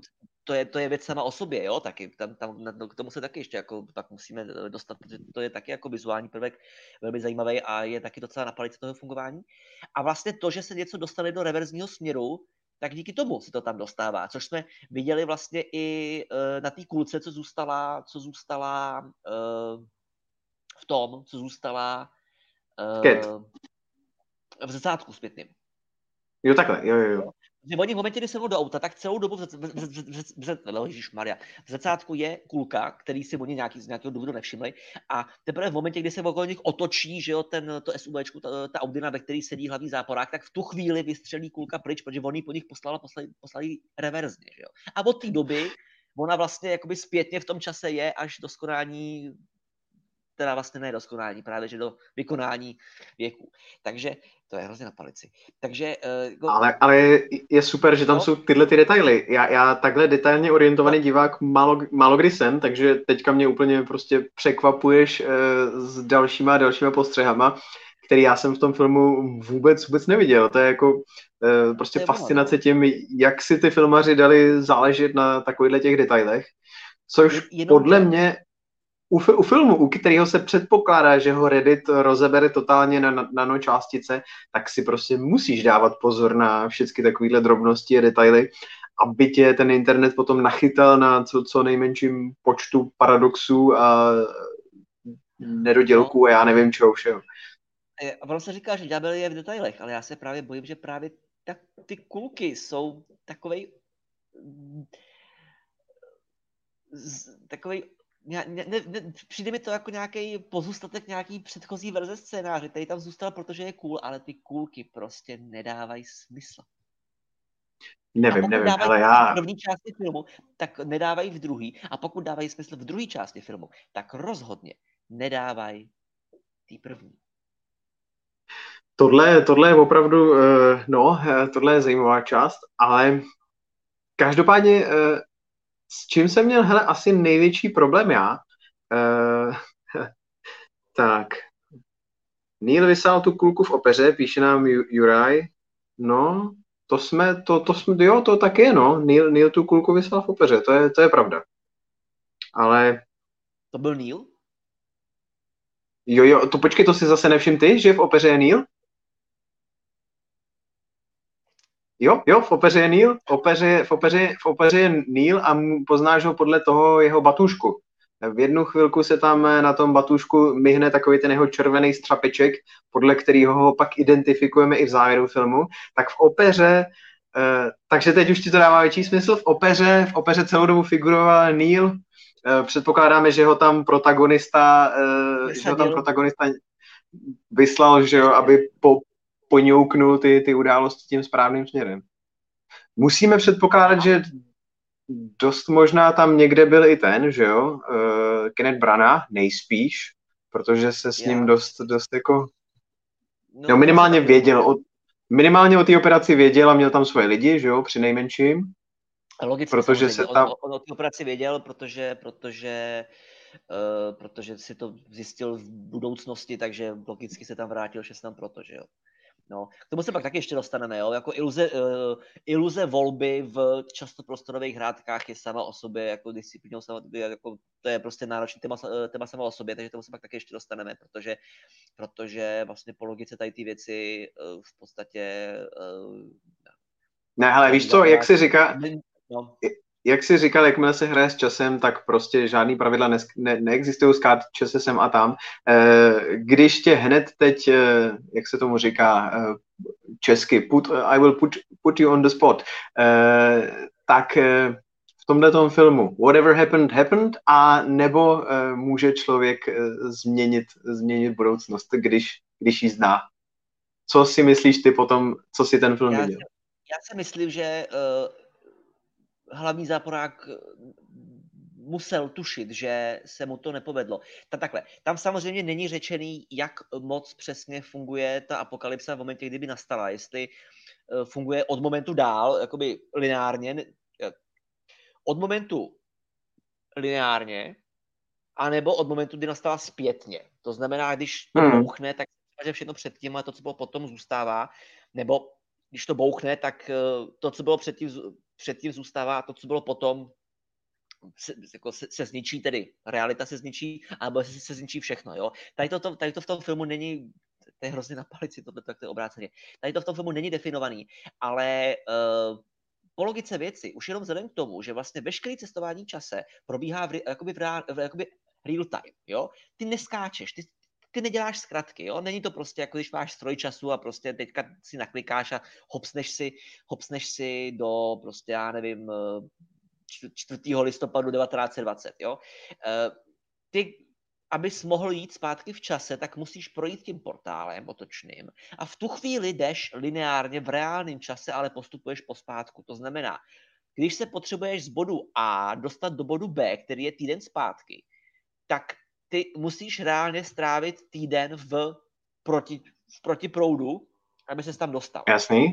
to, je, to je věc sama o sobě, jo, taky, tam, tam, no, k tomu se taky ještě jako, tak musíme dostat, protože to je taky jako vizuální prvek velmi zajímavý a je taky docela na palici toho fungování. A vlastně to, že se něco dostane do reverzního směru, tak díky tomu se to tam dostává, což jsme viděli vlastně i uh, na té kulce, co zůstala, co zůstala uh, v tom, co zůstala uh, v zrcátku zpětným. Jo, takhle, jo, jo, jo. Že oni v momentě, kdy se do auta, tak celou dobu v, v, v, v, Maria, v začátku je kulka, který si oni nějaký, z nějakého důvodu nevšimli a teprve v momentě, kdy se okolo nich otočí, že jo, ten, to SUV, ta, ta Audina, ve který sedí hlavní záporák, tak v tu chvíli vystřelí kulka pryč, protože oni po nich poslala, poslali, poslali reverzně, že jo. A od té doby ona vlastně jakoby zpětně v tom čase je až do skonání teda vlastně ne do skonání, právě že do vykonání věku. Takže to je hrozně na palici. Takže, uh, ale, ale je super, že tam no. jsou tyhle ty detaily. Já, já takhle detailně orientovaný no. divák málo, málo kdy jsem, takže teďka mě úplně prostě překvapuješ uh, s dalšíma dalšíma postřehama, který já jsem v tom filmu vůbec, vůbec neviděl. To je jako uh, prostě je fascinace no. tím, jak si ty filmaři dali záležet na takovýchhle těch detailech. Což Jenom podle mě u, u filmu, u kterého se předpokládá, že ho Reddit rozebere totálně na nanočástice, tak si prostě musíš dávat pozor na všechny takovéhle drobnosti a detaily, aby tě ten internet potom nachytal na co, co nejmenším počtu paradoxů a nedodělků a já nevím čeho všeho. A ono se říká, že ďábel je v detailech, ale já se právě bojím, že právě tak ty kulky jsou takovej takový ne, ne, ne, přijde mi to jako nějaký pozůstatek nějaký předchozí verze scénáře, který tam zůstal, protože je cool, ale ty kůlky prostě nedávají smysl. Nevím, nevím, ale já... v první části filmu, tak nedávají v druhý. A pokud dávají smysl v druhé části filmu, tak rozhodně nedávají ty první. Tohle, tohle je opravdu, uh, no, eh, tohle je zajímavá část, ale každopádně uh, s čím jsem měl, hele, asi největší problém já, uh, tak, Neil vysál tu kulku v opeře, píše nám Juraj, no, to jsme, to, to jsme, jo, to tak je, no, Neil, Neil tu kulku vysál v opeře, to je, to je pravda. Ale... To byl Neil? Jo, jo, to počkej, to si zase nevšim ty, že v opeře je Neil? Jo, jo, v opeře je Neil, v opeře, v opeře, v opeře je Neil a poznáš ho podle toho jeho batušku. V jednu chvilku se tam na tom batušku myhne takový ten jeho červený strapeček, podle kterého ho pak identifikujeme i v závěru filmu. Tak v opeře, eh, takže teď už ti to dává větší smysl, v opeře, v opeře celou dobu figuroval Neil, eh, předpokládáme, že ho tam protagonista, eh, že ho tam protagonista vyslal, že jo, aby po, poňouknul ty, ty události tím správným směrem. Musíme předpokládat, že dost možná tam někde byl i ten, že jo, uh, Kenneth Brana, nejspíš, protože se s ním dost, dost jako, no, no minimálně věděl, o, minimálně o té operaci věděl a měl tam svoje lidi, že jo, při nejmenším. Logicky, protože se tam... On, on o té operaci věděl, protože, protože Uh, protože si to zjistil v budoucnosti, takže logicky se tam vrátil, že se tam proto, že jo. No, k tomu se pak taky ještě dostaneme, jo? Jako iluze, uh, iluze volby v častoprostorových hrádkách je sama o sobě jako disciplínou, sama, jako, to je prostě náročný téma, eh, téma sama o sobě, takže tomu se pak taky ještě dostaneme, protože, protože vlastně po logice tady ty věci uh, v podstatě... Uh, ne, hele, víš co, jak se říká, no jak jsi říkal, jakmile se hraje s časem, tak prostě žádný pravidla ne, ne, neexistují, skát čase sem a tam. Eh, když tě hned teď, eh, jak se tomu říká eh, česky, put, I will put, put you on the spot, tak v tomhle filmu whatever happened, happened a nebo může člověk změnit, změnit budoucnost, když, když ji zná. Co si myslíš ty potom, co si ten film já, viděl? Já si myslím, že uh hlavní záporák eh, musel tušit, že se mu to nepovedlo. Ta, takhle, tam samozřejmě není řečený, jak moc přesně funguje ta apokalypsa v momentě, kdyby nastala. Jestli eh, funguje od momentu dál, jakoby lineárně, eh, od momentu lineárně, anebo od momentu, kdy nastala zpětně. To znamená, když to hmm. bouchne, tak že všechno předtím a to, co bylo potom, zůstává, nebo když to bouchne, tak to, co bylo předtím, předtím zůstává to, co bylo potom, se, jako se, se zničí tedy, realita se zničí, alebo se, se zničí všechno, jo. Tady to, tady to v tom filmu není, to je hrozně na palici, to, tak to je obráceně. Tady to v tom filmu není definovaný, ale uh, po logice věci, už jenom vzhledem k tomu, že vlastně veškerý cestování čase probíhá v, jakoby v jakoby real time, jo. Ty neskáčeš, ty, ty neděláš zkratky, jo? Není to prostě jako když máš stroj času a prostě teďka si naklikáš a hopsneš si, hopsneš si do prostě, já nevím, 4. listopadu 1920, jo? Eh, ty abys mohl jít zpátky v čase, tak musíš projít tím portálem otočným a v tu chvíli jdeš lineárně v reálném čase, ale postupuješ pospátku. To znamená, když se potřebuješ z bodu A dostat do bodu B, který je týden zpátky, tak ty musíš reálně strávit týden v, proti, v protiproudu, aby se tam dostal. Jasný.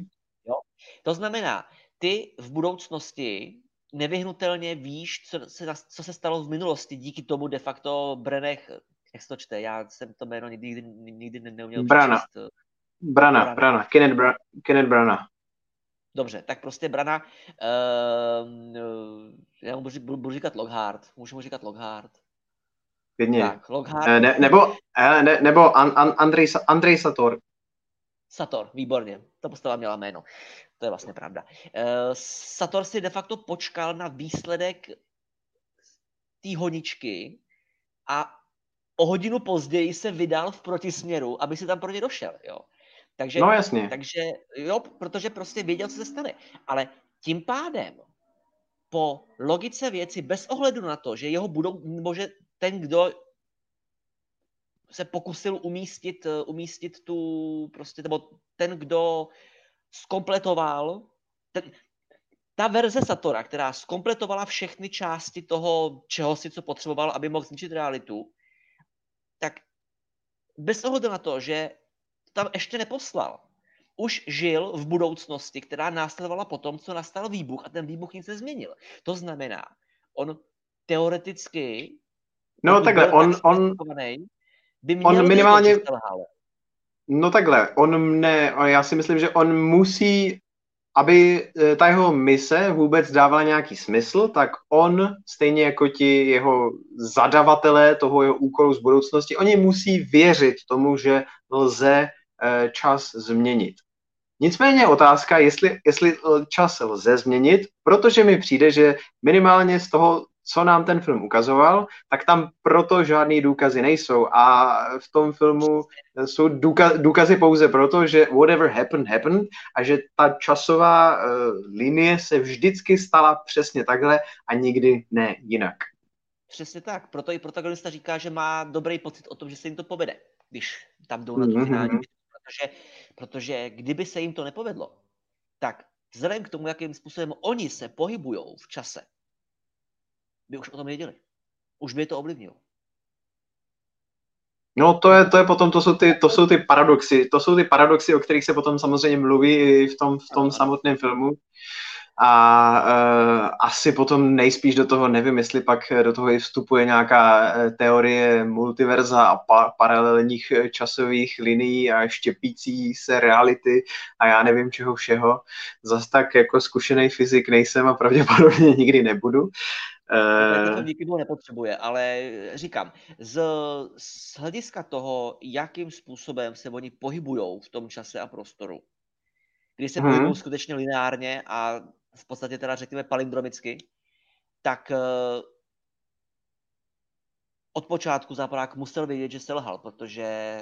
Jo? To znamená, ty v budoucnosti nevyhnutelně víš, co se, co se stalo v minulosti díky tomu de facto Brenech, jak se to čte, já jsem to jméno nikdy, nikdy neuměl Brana. Přečíst. Brana, Brana, Brana. Kenneth, Bra- Kenneth Brana. Dobře, tak prostě Brana, uh, já mu budu, budu říkat Lockhart, můžu mu říkat Lockhart. Klidně. Tak, Lockhart. Ne, nebo, ne, nebo an, an, Andrej, Andrej Sator. Sator, výborně. Ta postava měla jméno. To je vlastně pravda. Uh, Sator si de facto počkal na výsledek té honičky a o hodinu později se vydal v protisměru, aby si tam pro ně došel. Jo. Takže, no jasně. Takže jo, protože prostě věděl, co se stane. Ale tím pádem po logice věci, bez ohledu na to, že jeho budou, nebo že ten, kdo se pokusil umístit, umístit tu prostě, nebo ten, kdo skompletoval, ten, ta verze Satora, která skompletovala všechny části toho, čeho si co potřeboval, aby mohl zničit realitu, tak bez ohledu na to, že tam ještě neposlal, už žil v budoucnosti, která následovala po tom, co nastal výbuch a ten výbuch nic nezměnil. To znamená, on teoreticky No takhle, on, on, by měl on minimálně, No takhle, on mne, já si myslím, že on musí, aby eh, ta jeho mise vůbec dávala nějaký smysl, tak on, stejně jako ti jeho zadavatelé toho jeho úkolu z budoucnosti, oni musí věřit tomu, že lze eh, čas změnit. Nicméně otázka, jestli, jestli čas lze změnit, protože mi přijde, že minimálně z toho, co nám ten film ukazoval, tak tam proto žádný důkazy nejsou. A v tom filmu jsou důkazy pouze proto, že whatever happened, happened a že ta časová uh, linie se vždycky stala přesně takhle a nikdy ne jinak. Přesně tak. Proto i protagonista říká, že má dobrý pocit o tom, že se jim to povede, když tam jdou na tu mm-hmm. finální. Protože, protože kdyby se jim to nepovedlo, tak vzhledem k tomu, jakým způsobem oni se pohybují v čase, by už o tom věděli. Už by je to ovlivnilo. No to je, to je potom, to jsou, ty, to jsou ty paradoxy, to jsou ty paradoxy, o kterých se potom samozřejmě mluví i v tom, v tom samotném filmu. A uh, asi potom nejspíš do toho, nevím, jestli pak do toho i vstupuje nějaká e, teorie multiverza a pa- paralelních e, časových linií a štěpící se reality a já nevím čeho všeho. Zas tak jako zkušený fyzik nejsem a pravděpodobně nikdy nebudu. Uh, to díky nepotřebuje, ale říkám, z, z hlediska toho, jakým způsobem se oni pohybují v tom čase a prostoru, kdy se hmm. pohybují skutečně lineárně a v podstatě teda řekněme palindromicky, tak uh, od počátku Záporák musel vědět, že selhal, protože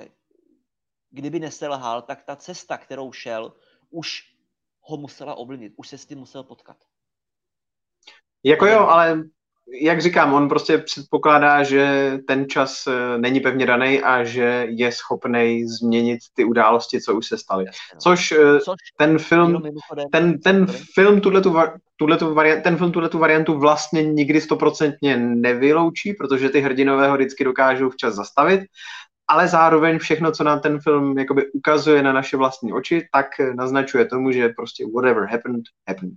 kdyby neselhal, tak ta cesta, kterou šel, už ho musela ovlivnit, už se s tím musel potkat. Jako jo, ale jak říkám, on prostě předpokládá, že ten čas eh, není pevně daný a že je schopný změnit ty události, co už se staly. No. Což, eh, Což ten film, ten, ten film tuhletu, tuhletu variant, ten film tuhletu variantu vlastně nikdy stoprocentně nevyloučí, protože ty hrdinové ho vždycky dokážou včas zastavit, ale zároveň všechno, co nám ten film jakoby ukazuje na naše vlastní oči, tak naznačuje tomu, že prostě whatever happened, happened.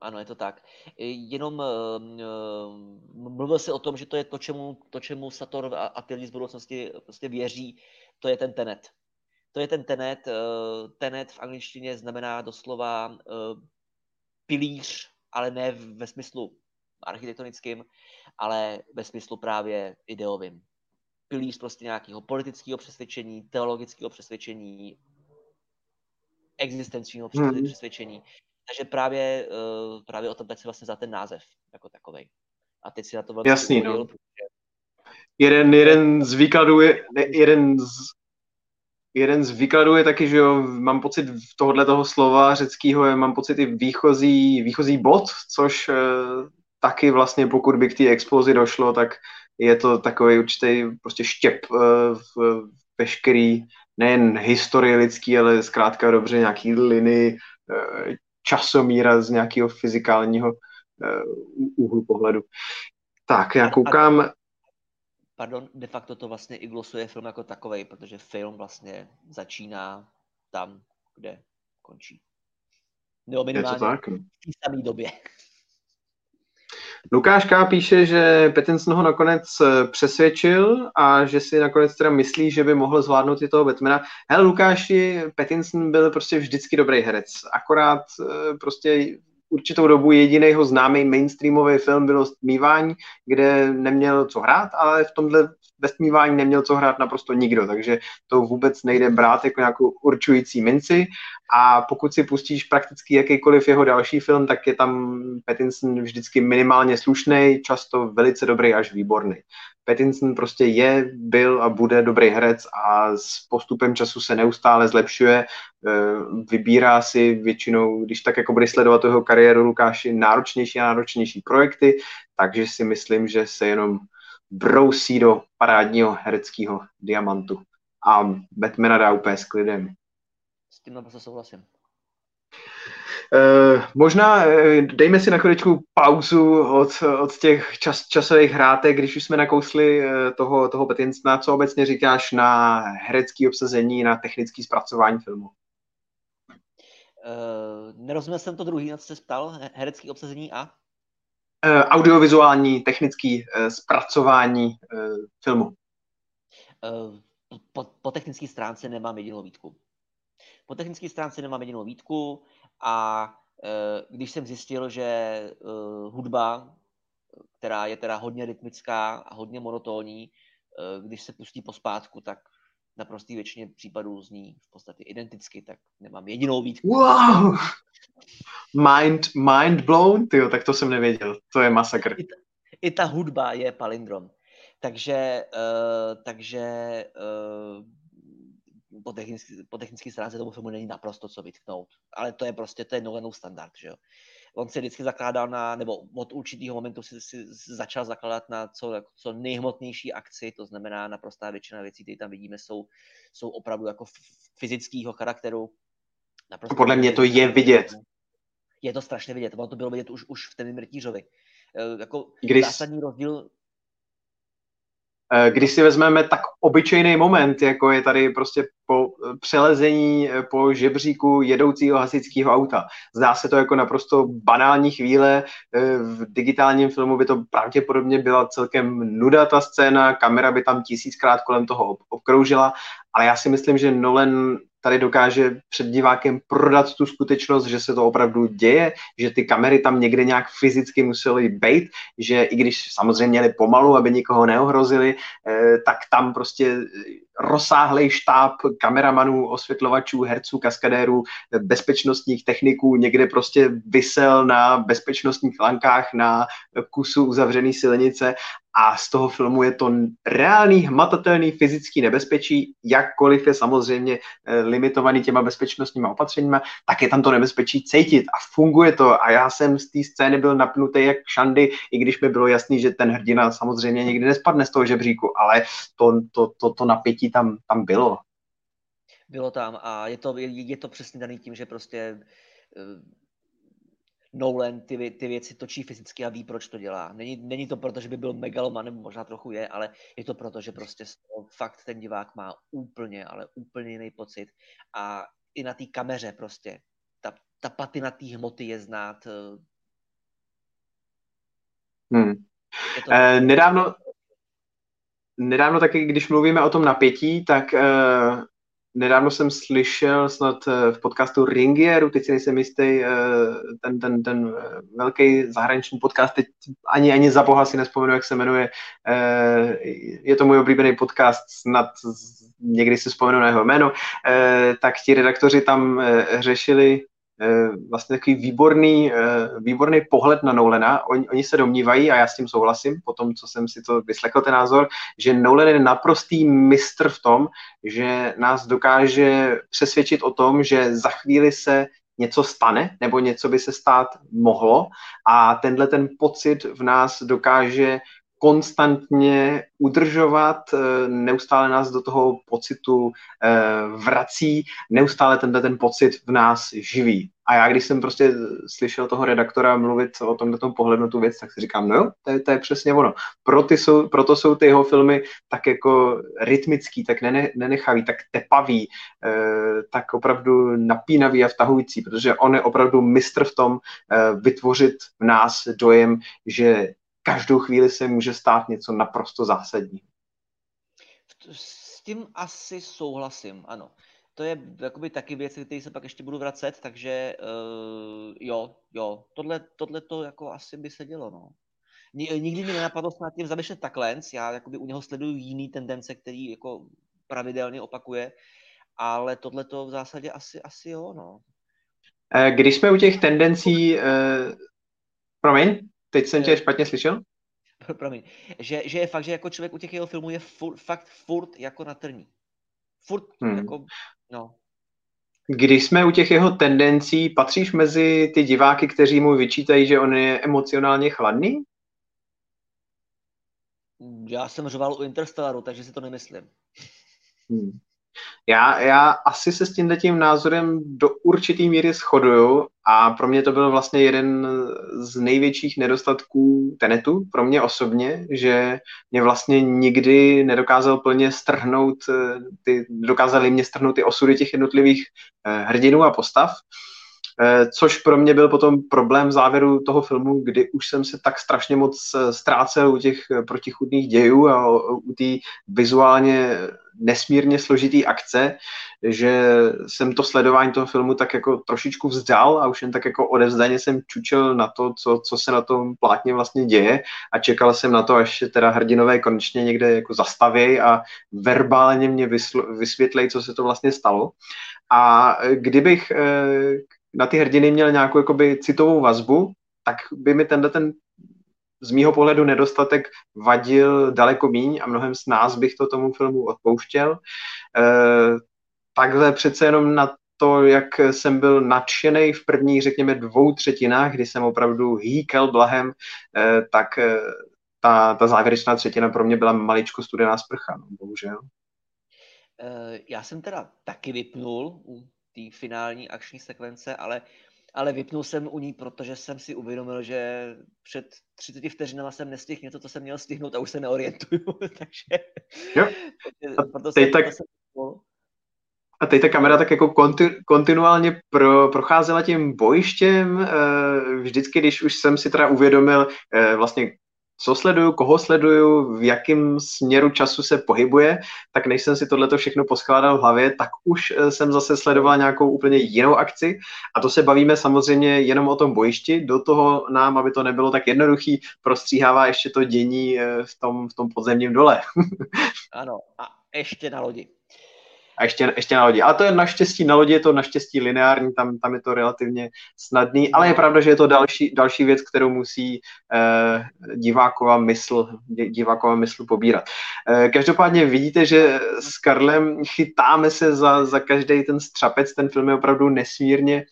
Ano, je to tak. Jenom uh, mluvil si o tom, že to je to, čemu, to, čemu Sator a, a ty lidi z budoucnosti prostě věří, to je ten tenet. To je ten tenet. Uh, tenet v angličtině znamená doslova uh, pilíř, ale ne ve smyslu architektonickým, ale ve smyslu právě ideovým. Pilíř prostě nějakého politického přesvědčení, teologického přesvědčení, existenčního hmm. Takže právě, uh, právě o tom teď si vlastně za ten název jako takovej. A teď si na to velmi Jasný, no. Jeden, jeden z výkladů je, jeden z, jeden z výkladů je taky, že jo, mám pocit tohohle toho slova řeckého, je, mám pocit i výchozí, výchozí bod, což e, taky vlastně pokud by k té explozi došlo, tak je to takový určitý prostě štěp e, v veškerý nejen historie lidský, ale zkrátka dobře nějaký linii e, časomíra z nějakého fyzikálního úhlu pohledu. Tak, já koukám, pardon, de facto to vlastně i glosuje film jako takový, protože film vlastně začíná tam, kde končí. Nebo minimálně tak, v té samé době. Lukáš K. píše, že Pattinson ho nakonec eh, přesvědčil a že si nakonec teda myslí, že by mohl zvládnout i toho Batmana. Hele, Lukáši, Pattinson byl prostě vždycky dobrý herec, akorát eh, prostě určitou dobu jediného známý mainstreamový film bylo Stmívání, kde neměl co hrát, ale v tomhle ve Stmívání neměl co hrát naprosto nikdo, takže to vůbec nejde brát jako nějakou určující minci a pokud si pustíš prakticky jakýkoliv jeho další film, tak je tam Pattinson vždycky minimálně slušný, často velice dobrý až výborný. Pattinson prostě je, byl a bude dobrý herec a s postupem času se neustále zlepšuje, eh, vybírá si většinou, když tak jako bude sledovat jeho kariéru Lukáši, náročnější a náročnější projekty, takže si myslím, že se jenom brousí do parádního hereckého diamantu. A Batmana dá úplně s klidem. S tím naprosto souhlasím. Uh, možná uh, dejme si na chviličku pauzu od, od těch čas, časových hrátek, když už jsme nakousli uh, toho, toho Patinsona, co obecně říkáš na herecký obsazení, na technické zpracování filmu? Uh, nerozuměl jsem to druhý, na co se ptal, herecký obsazení a? Uh, audiovizuální, technický uh, zpracování uh, filmu. Uh, po, po technické stránce nemám jedinou výtku. Po technické stránce nemám jedinou výtku a uh, když jsem zjistil, že uh, hudba, která je teda hodně rytmická a hodně monotónní, uh, když se pustí pospátku, tak na prostý většině případů zní v podstatě identicky, tak nemám jedinou výtku. Wow! Mind, mind blown, tyjo, tak to jsem nevěděl. To je masakr. I ta, i ta hudba je palindrom. Takže, uh, takže uh, po technické, po technické stránce tomu filmu není naprosto co vytknout. Ale to je prostě, to je Nolanův standard, že jo. On se vždycky zakládal na, nebo od určitého momentu si, si začal zakládat na co, co nejhmotnější akci, to znamená naprostá většina věcí, které tam vidíme, jsou, jsou opravdu jako fyzického charakteru. Naprosto Podle mě to je vidět. Je to strašně vidět. Ono to bylo vidět už, už v ten Mrtířovi. E, jako Když... zásadní rozdíl když si vezmeme tak obyčejný moment, jako je tady prostě po eh, přelezení eh, po žebříku jedoucího hasičského auta. Zdá se to jako naprosto banální chvíle. V digitálním filmu by to pravděpodobně byla celkem nuda ta scéna, kamera by tam tisíckrát kolem toho obkroužila, ale já si myslím, že Nolan tady dokáže před divákem prodat tu skutečnost, že se to opravdu děje, že ty kamery tam někde nějak fyzicky musely být, že i když samozřejmě měli pomalu, aby nikoho neohrozili, eh, tak tam prostě rozsáhlý štáb kameramanů, osvětlovačů, herců, kaskadérů, bezpečnostních techniků někde prostě vysel na bezpečnostních lankách na kusu uzavřené silnice a z toho filmu je to reálný, hmatatelný fyzický nebezpečí, jakkoliv je samozřejmě eh, limitovaný těma bezpečnostníma opatřeníma, tak je tam to nebezpečí cítit. A funguje to. A já jsem z té scény byl napnutý jak šandy, i když mi bylo jasný, že ten hrdina samozřejmě nikdy nespadne z toho žebříku, ale to, to, to, to napětí tam, tam bylo. Bylo tam a je to, je, je to přesně daný tím, že prostě uh Nolan ty, ty věci točí fyzicky a ví, proč to dělá. Není, není to proto, že by byl megaloman, nebo možná trochu je, ale je to proto, že prostě fakt ten divák má úplně, ale úplně jiný pocit. A i na té kameře prostě ta, ta patina té hmoty je znát. Eh, hmm. Je to... Eh, nedávno, nedávno taky, když mluvíme o tom napětí, tak eh, nedávno jsem slyšel snad eh, v podcastu Ringieru, teď si nejsem jistý, eh, ten, ten, ten eh, velký zahraniční podcast, teď ani, ani za boha si nespomenu, jak se jmenuje. Je to můj oblíbený podcast, snad někdy si vzpomenu na jeho jméno. Tak ti redaktoři tam řešili vlastně takový výborný, výborný pohled na Nolana. Oni, oni se domnívají, a já s tím souhlasím, po tom, co jsem si to vyslechl ten názor, že Nolan je naprostý mistr v tom, že nás dokáže přesvědčit o tom, že za chvíli se něco stane, nebo něco by se stát mohlo a tenhle ten pocit v nás dokáže konstantně udržovat, eh, neustále nás do toho pocitu eh, vrací, neustále tenhle ten pocit v nás živí. A já, když jsem prostě slyšel toho redaktora mluvit o tomhle tom pohledu tu věc, tak si říkám, no jo, to je, to je přesně ono. Proto jsou, proto jsou ty jeho filmy tak jako rytmický, tak nene, nenechavý, tak tepavý, eh, tak opravdu napínavý a vtahující, protože on je opravdu mistr v tom eh, vytvořit v nás dojem, že každou chvíli se může stát něco naprosto zásadní. S tím asi souhlasím, ano. To je jakoby taky věc, který se pak ještě budu vracet, takže uh, jo, jo, tohle, tohle to jako asi by se dělo, no. Nikdy mi nenapadlo se nad tím zamýšlet takhle, já jakoby u něho sleduju jiný tendence, který jako pravidelně opakuje, ale tohle to v zásadě asi, asi jo, no. Eh, když jsme u těch tendencí, uh, promiň, Teď jsem tě špatně slyšel? Promiň. Že, že je fakt, že jako člověk u těch jeho filmů je furt, fakt furt jako na trní. Furt hmm. jako, no. Když jsme u těch jeho tendencí, patříš mezi ty diváky, kteří mu vyčítají, že on je emocionálně chladný? Já jsem řval u Interstellaru, takže si to nemyslím. Hmm. Já, já asi se s tím tím názorem do určitý míry shoduju a pro mě to byl vlastně jeden z největších nedostatků Tenetu, pro mě osobně, že mě vlastně nikdy nedokázal plně strhnout, eh, ty, dokázali mě strhnout ty osudy těch jednotlivých eh, hrdinů a postav. Což pro mě byl potom problém závěru toho filmu, kdy už jsem se tak strašně moc ztrácel u těch protichudných dějů a u té vizuálně nesmírně složitý akce, že jsem to sledování toho filmu tak jako trošičku vzdal a už jen tak jako odevzdaně jsem čučel na to, co, co se na tom plátně vlastně děje a čekal jsem na to, až se teda hrdinové konečně někde jako zastaví a verbálně mě vysvětlej, co se to vlastně stalo. A kdybych eh, na ty hrdiny měl nějakou jakoby citovou vazbu, tak by mi tenhle ten z mýho pohledu nedostatek vadil daleko míň a mnohem z nás bych to tomu filmu odpouštěl. E, takhle přece jenom na to, jak jsem byl nadšený v prvních, řekněme, dvou třetinách, kdy jsem opravdu hýkel blahem, e, tak e, ta, ta závěrečná třetina pro mě byla maličko studená sprcha, no, bohužel. Já jsem teda taky vypnul u té finální akční sekvence, ale ale vypnul jsem u ní, protože jsem si uvědomil, že před 30 vteřinama jsem nestihl něco, co jsem měl stihnout a už se neorientuju, takže... Jo. A proto teď jsem, tak... Jsem... A teď ta kamera tak jako konti, kontinuálně pro, procházela tím bojištěm, eh, vždycky, když už jsem si teda uvědomil eh, vlastně, co sleduju, koho sleduju, v jakém směru času se pohybuje, tak než jsem si tohleto všechno poskládal v hlavě, tak už eh, jsem zase sledoval nějakou úplně jinou akci. A to se bavíme samozřejmě jenom o tom bojišti, do toho nám, aby to nebylo tak jednoduchý, prostříhává ještě to dění eh, v tom, v tom podzemním dole. ano, a ještě na lodi a ještě, ještě na lodi. A to je naštěstí, na lodi je to naštěstí lineární, tam, tam je to relativně snadný, ale je pravda, že je to další, další věc, kterou musí eh, diváková mysl, diváková mysl pobírat. Eh, každopádně vidíte, že s Karlem chytáme se za, za každý ten střapec, ten film je opravdu nesmírně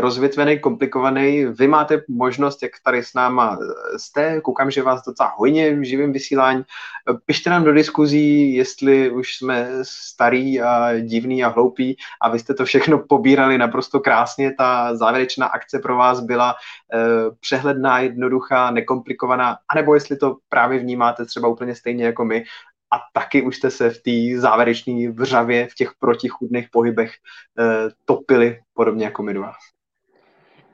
rozvětvený, komplikovaný. Vy máte možnost, jak tady s náma jste, koukám, že vás docela hojně v živém vysílání. Eh, pište nám do diskuzí, jestli už jsme starý a divný a hloupý a vy jste to všechno pobírali naprosto krásně. Ta závěrečná akce pro vás byla eh, přehledná, jednoduchá, nekomplikovaná, anebo jestli to právě vnímáte třeba úplně stejně jako my a taky už jste se v té závěrečné vřavě, v těch protichudných pohybech e, topili, podobně jako my dva.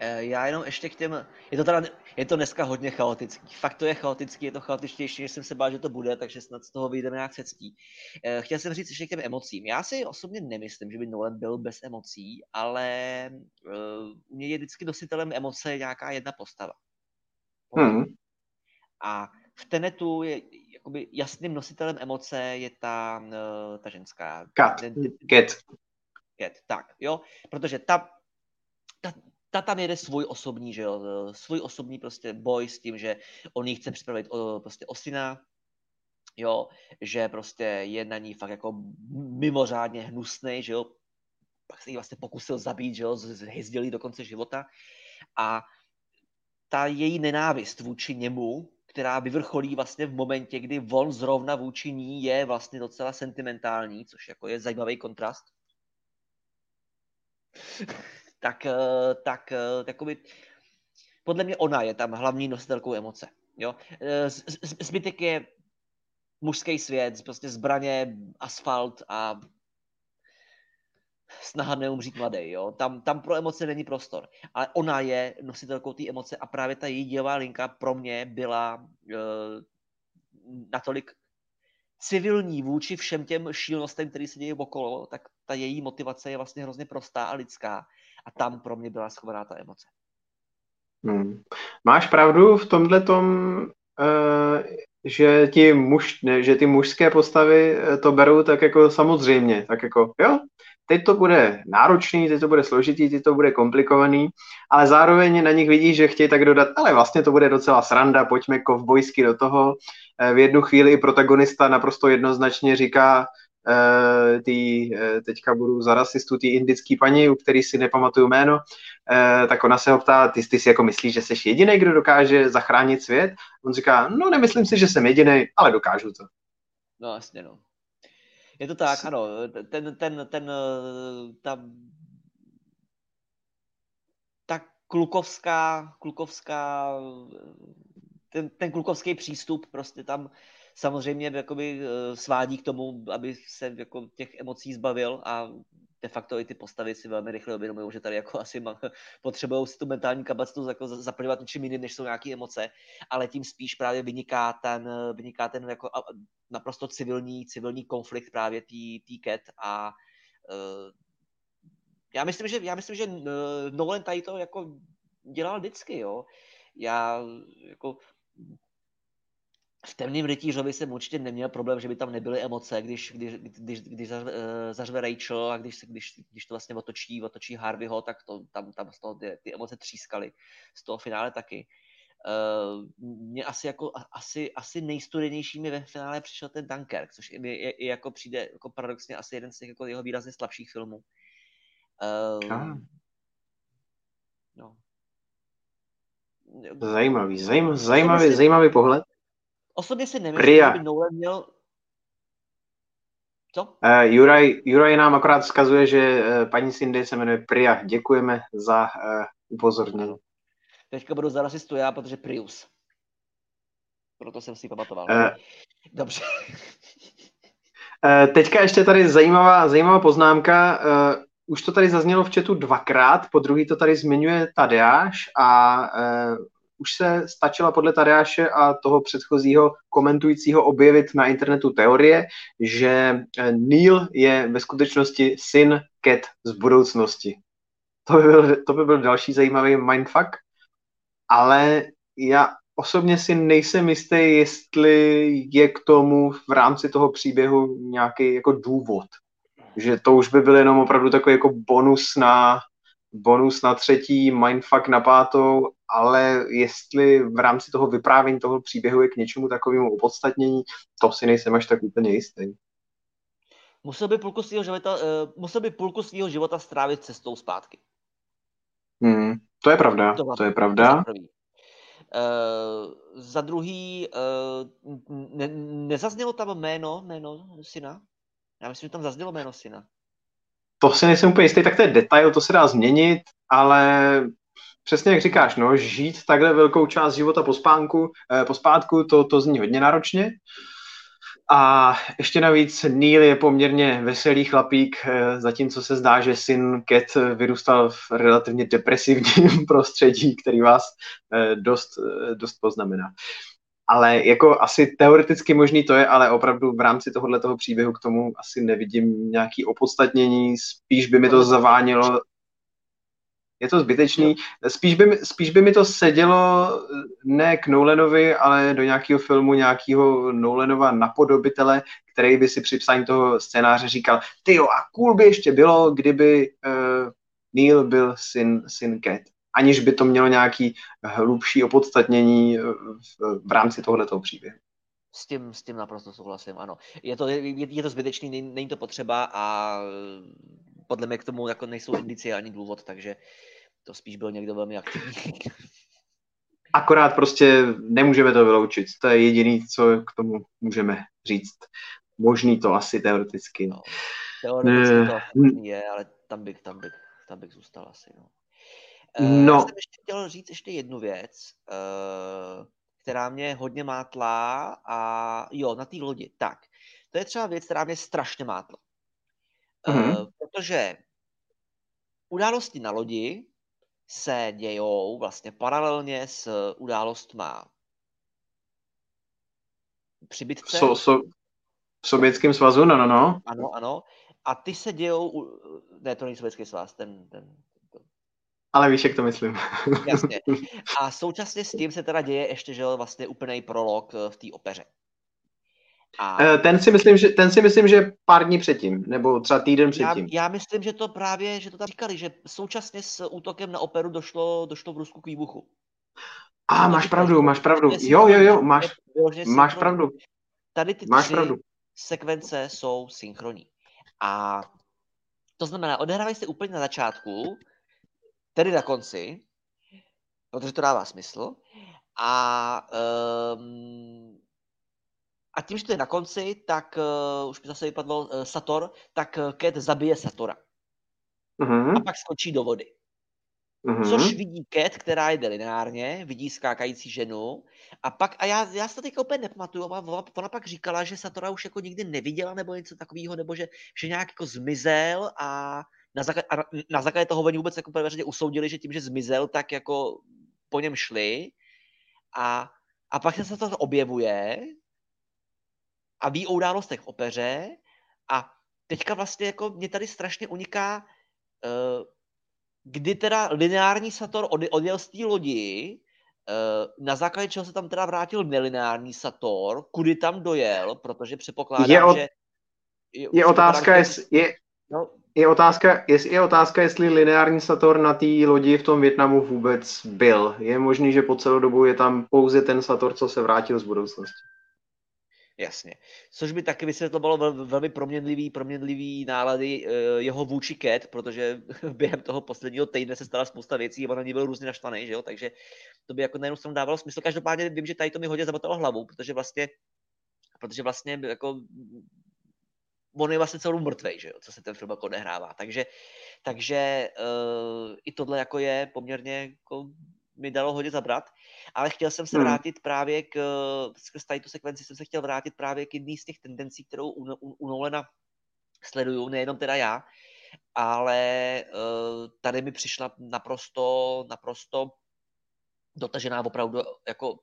Eh, já jenom ještě k těm, je to, teda, je to dneska hodně chaotický. Fakt to je chaotický, je to chaotičtější, než jsem se bál, že to bude, takže snad z toho vyjdeme nějak cestí. Eh, chtěl jsem říct ještě k těm emocím. Já si osobně nemyslím, že by Nolan byl bez emocí, ale u mě je vždycky nositelem emoce nějaká jedna postava. Hmm. A v Tenetu je jakoby jasným nositelem emoce je ta, eh, ta ženská. Kat. Cat. Cat, tak, jo. Protože ta, ta, ta tam jede svůj osobní, že jo, svůj osobní prostě boj s tím, že on jí chce připravit o, prostě o syna, jo, že prostě je na ní fakt jako mimořádně hnusný, že jo, pak se jí vlastně pokusil zabít, že jo, zhyzdělí do konce života a ta její nenávist vůči němu, která vyvrcholí vlastně v momentě, kdy on zrovna vůči ní je vlastně docela sentimentální, což jako je zajímavý kontrast, tak, eh, tak takový, eh, podle mě ona je tam hlavní nositelkou emoce. Jo? Eh, zbytek je mužský svět, prostě zbraně, asfalt a snaha neumřít mladý, jo. Tam, tam pro emoce není prostor. Ale ona je nositelkou té emoce a právě ta její dělová linka pro mě byla uh, natolik civilní vůči všem těm šílenostem, které se dějí okolo, tak ta její motivace je vlastně hrozně prostá a lidská. A tam pro mě byla schovaná ta emoce. Hmm. Máš pravdu v tomhle tom, uh, že, ti muž, ne, že ty mužské postavy eh, to berou tak jako samozřejmě, tak jako jo, teď to bude náročný, teď to bude složitý, teď to bude komplikovaný, ale zároveň na nich vidíš, že chtějí tak dodat, ale vlastně to bude docela sranda, pojďme kovbojsky do toho. Eh, v jednu chvíli protagonista naprosto jednoznačně říká, uh, tý, uh, teďka budu za rasistu, ty indický paní, u který si nepamatuju jméno, tak ona se ho ptá, ty, ty si jako myslíš, že jsi jediný, kdo dokáže zachránit svět? On říká, no nemyslím si, že jsem jediný, ale dokážu to. No jasně, no. Je to tak, ano. Ten, ten, ten, ta, ta klukovská, klukovská, ten, ten klukovský přístup prostě tam samozřejmě jakoby eh, svádí k tomu, aby se jako těch emocí zbavil a de facto i ty postavy si velmi rychle uvědomují, že tady jako asi potřebují si tu mentální kapacitu jako zaplňovat něčím jiným, než jsou nějaké emoce, ale tím spíš právě vyniká ten, vyniká ten jako naprosto civilní, civilní konflikt právě tý Cat a uh, já myslím, že, já myslím, že eh, Nolan tady to jako dělal vždycky, jo. Já jako v temným rytířovi jsem určitě neměl problém, že by tam nebyly emoce, když, když, když, když eh, zařve Rachel a když, když, když to vlastně otočí, otočí Harveyho, tak to, tam, tam z toho ty, ty emoce třískaly. Z toho finále taky. Uh, mě asi jako asi, asi nejstudenější mi ve finále přišel ten Dunkirk, což je, je, je jako přijde jako paradoxně asi jeden z těch jako jeho výrazně slabších filmů. Uh, ah. no. Zajímavý, zajímavý, zajímavý, zajímavý pohled. Osobně si nemyslím, že by Nolan měl... Co? Uh, Juraj, Juraj nám akorát vzkazuje, že uh, paní Cindy se jmenuje Priya. Děkujeme za uh, upozornění. Teďka budu za rasistu já, protože Prius. Proto jsem si pamatoval. Uh, Dobře. uh, teďka ještě tady zajímavá, zajímavá poznámka. Uh, už to tady zaznělo v chatu dvakrát, po druhý to tady zmiňuje Tadeáš a uh, už se stačila podle Tadeáše a toho předchozího komentujícího objevit na internetu teorie, že eh, Neil je ve skutečnosti syn Cat z budoucnosti. To by byl, to by byl další zajímavý mindfuck, ale já osobně si nejsem jistý, jestli je k tomu v rámci toho příběhu nějaký jako důvod. Že to už by byl jenom opravdu takový jako bonus na bonus na třetí, mindfuck na pátou, ale jestli v rámci toho vyprávění toho příběhu je k něčemu takovému opodstatnění, to si nejsem až tak úplně jistý. Musel by půlku svého života, uh, musel by půlku svého života strávit cestou zpátky. Hmm, to je pravda, to, to je pravda. To Uh, za druhý, uh, ne, nezaznělo tam jméno, jméno syna? Já myslím, že tam zaznělo jméno syna to si nejsem úplně jistý, tak to je detail, to se dá změnit, ale přesně jak říkáš, no, žít takhle velkou část života po spánku, eh, po spátku, to, to zní hodně náročně. A ještě navíc Neil je poměrně veselý chlapík, eh, zatímco se zdá, že syn Cat vyrůstal v relativně depresivním prostředí, který vás eh, dost, dost poznamená ale jako asi teoreticky možný to je, ale opravdu v rámci tohohle toho příběhu k tomu asi nevidím nějaký opodstatnění, spíš by mi to zavánilo je to zbytečný. Spíš by, spíš by mi to sedělo ne k Nolanovi, ale do nějakého filmu nějakého Nolanova napodobitele, který by si při psání toho scénáře říkal, ty jo, a cool by ještě bylo, kdyby uh, Neil byl syn, syn Cat. Aniž by to mělo nějaký hlubší opodstatnění v, v rámci tohoto příběhu. S tím, s tím naprosto souhlasím, ano. Je to, je, je to zbytečný, není, není to potřeba a podle mě k tomu jako nejsou indicie ani důvod, takže to spíš byl někdo velmi aktivní. Akorát prostě nemůžeme to vyloučit. To je jediný, co k tomu můžeme říct. Možný to asi teoreticky. No, teoreticky ne. to je, ale tam bych, tam bych, tam bych zůstal asi. No. No. Já jsem ještě chtěl říct ještě jednu věc. Uh, která mě hodně mátla a jo, na té lodi. Tak, to je třeba věc, která mě strašně mátla. Mm-hmm. Protože události na lodi se dějou vlastně paralelně s událostma přibytce. So, so, v Sovětském svazu, no, no, no. Ano, ano. A ty se dějou, ne, to není Sovětský svaz, ten, ten ale víš, jak to myslím. Jasně. A současně s tím se teda děje ještě, že vlastně úplný prolog eh, v té opeře. A... Eh, ten si myslím, že, ten si myslím, že pár dní předtím, nebo třeba týden předtím. Já, já myslím, že to právě, že to tam říkali, že současně s útokem na operu došlo, došlo v Rusku k výbuchu. A máš pravdu, máš pravdu. Jo, jo, jo, máš, máš pravdu. Tady ty máš tři pravdu. sekvence jsou synchronní. A to znamená, odehrávají se úplně na začátku, tedy na konci, protože to dává smysl. A, um, a tím, že to je na konci, tak uh, už mi zase vypadlo uh, Sator, tak uh, Cat zabije Satora. Uh-huh. A pak skočí do vody. Uh-huh. Což vidí Cat, která jde lineárně, vidí skákající ženu. A pak, a já, já si to teďka úplně nepamatuju, ona, ona pak říkala, že Satora už jako nikdy neviděla nebo něco takového, nebo že, že nějak jako zmizel a na, základě, na základě toho oni vůbec jako veřejně usoudili, že tím, že zmizel, tak jako po něm šli. A, a pak se to objevuje a ví o událostech v opeře. A teďka vlastně jako mě tady strašně uniká, uh, kdy teda lineární Sator odjel z té lodi, uh, na základě čeho se tam teda vrátil nelineární Sator, kudy tam dojel, protože předpokládám, je o, že... Je, je otázka, je, je, no, je otázka, je, je otázka, jestli lineární Sator na té lodi v tom Větnamu vůbec byl. Je možný, že po celou dobu je tam pouze ten Sator, co se vrátil z budoucnosti. Jasně. Což by taky vysvětlovalo vel, velmi proměnlivý, proměnlivý nálady uh, jeho vůči Cat, protože během toho posledního týdne se stala spousta věcí a on na ní byl různě naštvaný, že jo? takže to by jako na jednu stranu dávalo smysl. Každopádně vím, že tady to mi hodně zabotalo hlavu, protože vlastně protože vlastně jako on je vlastně celou mrtvej, že jo, co se ten film jako odehrává. Takže, takže uh, i tohle jako je poměrně jako mi dalo hodně zabrat, ale chtěl jsem se hmm. vrátit právě k, skrz tady tu sekvenci jsem se chtěl vrátit právě k jedné z těch tendencí, kterou u, u, u Nolena sleduju, nejenom teda já, ale uh, tady mi přišla naprosto, naprosto dotažená opravdu jako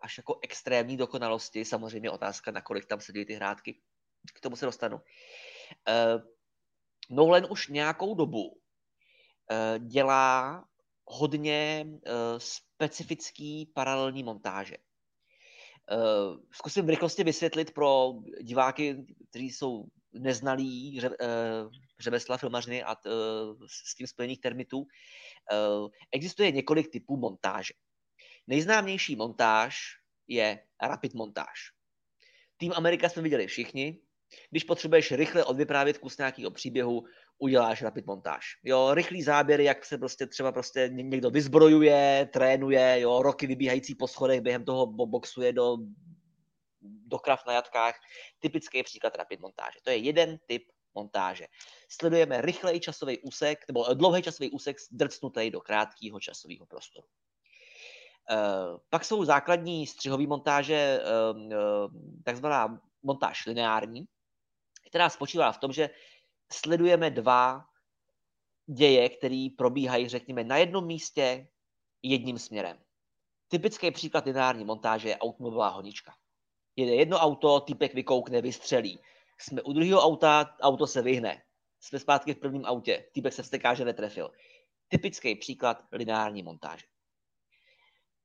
až jako extrémní dokonalosti, samozřejmě otázka, nakolik tam sedí ty hrátky, k tomu se dostanu. Uh, Nolan už nějakou dobu uh, dělá hodně uh, specifický paralelní montáže. Uh, zkusím v rychlosti vysvětlit pro diváky, kteří jsou neznalí ře, uh, řemesla filmařiny a uh, s tím spojených termitů. Uh, existuje několik typů montáže. Nejznámější montáž je rapid montáž. Tým Amerika jsme viděli všichni, když potřebuješ rychle odvyprávět kus nějakého příběhu, uděláš rapid montáž. Jo, rychlý záběry, jak se prostě třeba prostě někdo vyzbrojuje, trénuje, jo, roky vybíhající po schodech, během toho boxuje do, do krav na jatkách. Typický příklad rapid montáže. To je jeden typ montáže. Sledujeme rychlej časový úsek, nebo dlouhý časový úsek drcnutý do krátkého časového prostoru. Uh, pak jsou základní střihové montáže, uh, uh, takzvaná montáž lineární, která spočívá v tom, že sledujeme dva děje, které probíhají, řekněme, na jednom místě jedním směrem. Typický příklad lineární montáže je automobilová honička. Jede jedno auto, typek vykoukne, vystřelí. Jsme u druhého auta, auto se vyhne. Jsme zpátky v prvním autě, typek se vsteká, že netrefil. Typický příklad lineární montáže.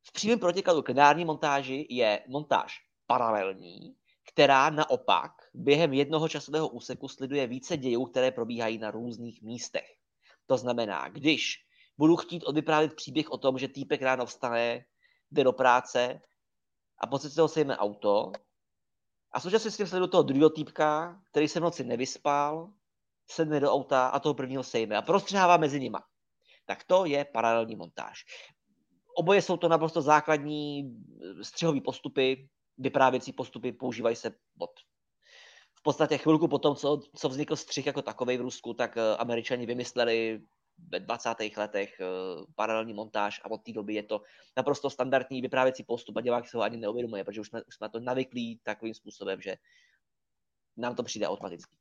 V přímém protikladu k lineární montáži je montáž paralelní, která naopak během jednoho časového úseku sleduje více dějů, které probíhají na různých místech. To znamená, když budu chtít odvyprávět příběh o tom, že týpek ráno vstane, jde do práce a po cestě ho auto a současně s tím sleduju toho druhého týpka, který se v noci nevyspal, sedne do auta a toho prvního sejme a prostřehává mezi nima. Tak to je paralelní montáž. Oboje jsou to naprosto základní střihové postupy, vyprávěcí postupy, používají se od podstatě chvilku potom, co, co vznikl střih jako takový v Rusku, tak eh, američani vymysleli ve 20. letech eh, paralelní montáž a od té doby je to naprosto standardní vyprávěcí postup a divák se ho ani neuvědomuje, protože už jsme, už jsme to navyklí takovým způsobem, že nám to přijde automaticky.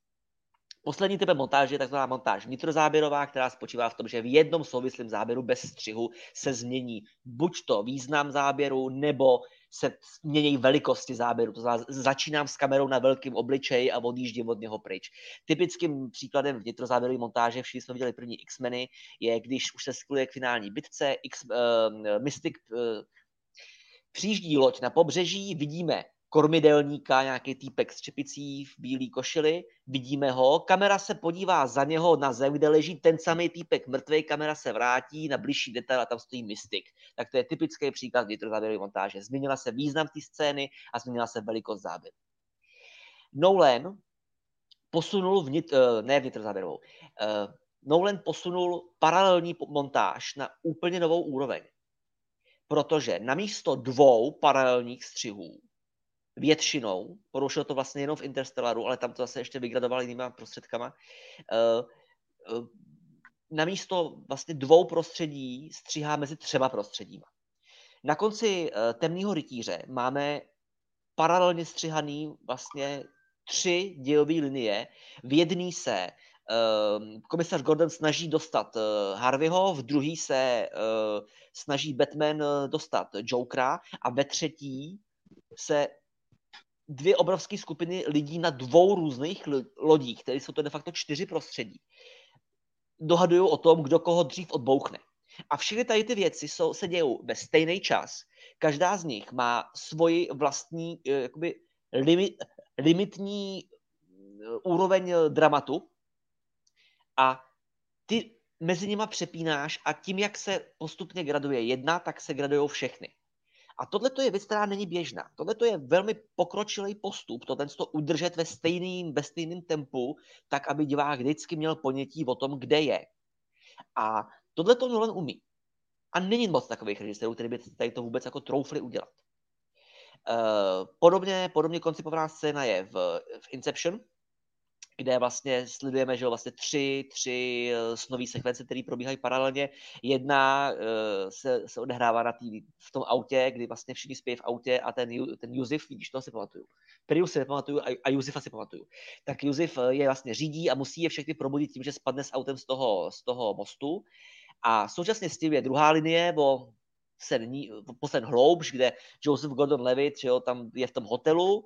Poslední typ montáže je takzvaná montáž nitrozáběrová, která spočívá v tom, že v jednom souvislém záběru bez střihu se změní buď to význam záběru, nebo se mění velikosti záběru. To znamená, začínám s kamerou na velkém obličeji a odjíždím od něho pryč. Typickým příkladem vnitrozáběrové montáže, všichni jsme viděli první X-meny, je, když už se skluje k finální bitce, X, uh, Mystic uh, přijíždí loď na pobřeží, vidíme kormidelníka, nějaký týpek s čepicí v bílé košili, vidíme ho, kamera se podívá za něho na zem, kde leží ten samý týpek mrtvý, kamera se vrátí na blížší detail a tam stojí mystik. Tak to je typický příklad vnitrozáběrové montáže. Změnila se význam té scény a změnila se velikost záběru. Nolan posunul vnit, eh, ne vnitrozáběrovou, eh, Nolan posunul paralelní montáž na úplně novou úroveň. Protože namísto dvou paralelních střihů většinou, porušil to vlastně jenom v Interstellaru, ale tam to zase ještě vygradoval jinýma prostředkama, uh, uh, namísto vlastně dvou prostředí stříhá mezi třema prostředíma. Na konci uh, Temného rytíře máme paralelně střihaný vlastně tři dějové linie. V jedné se komisař Gordon snaží dostat Harveyho, v druhý se snaží Batman dostat Jokera a ve třetí se dvě obrovské skupiny lidí na dvou různých lodích, které jsou to de facto čtyři prostředí, dohadují o tom, kdo koho dřív odbouchne. A všechny tady ty věci jsou, se dějou ve stejný čas. Každá z nich má svoji vlastní eh, jakoby, limit, limitní eh, úroveň eh, dramatu a ty mezi nima přepínáš a tím, jak se postupně graduje jedna, tak se gradují všechny. A tohle je věc, která není běžná. Tohle je velmi pokročilý postup, to ten to udržet ve stejným, ve stejným tempu, tak aby divák vždycky měl ponětí o tom, kde je. A tohle to Nolan umí. A není moc takových režisérů, který by tady to vůbec jako troufli udělat. Uh, podobně, podobně koncipovaná scéna je v, v Inception, kde vlastně sledujeme, že vlastně tři, tři eh, snové sekvence, které probíhají paralelně. Jedna uh, se, se odehrává na tý, v tom autě, kdy vlastně všichni spějí v autě a ten, ten Josef, vidíš, toho si pamatuju. Prius si nepamatuju a, a Josefa si pamatuju. Tak Josef eh, je vlastně řídí a musí je všechny probudit tím, že spadne s autem z toho, z toho mostu. A současně s tím je druhá linie, bo sen, poslední hloubš, kde Joseph Gordon-Levitt, jo, tam je v tom hotelu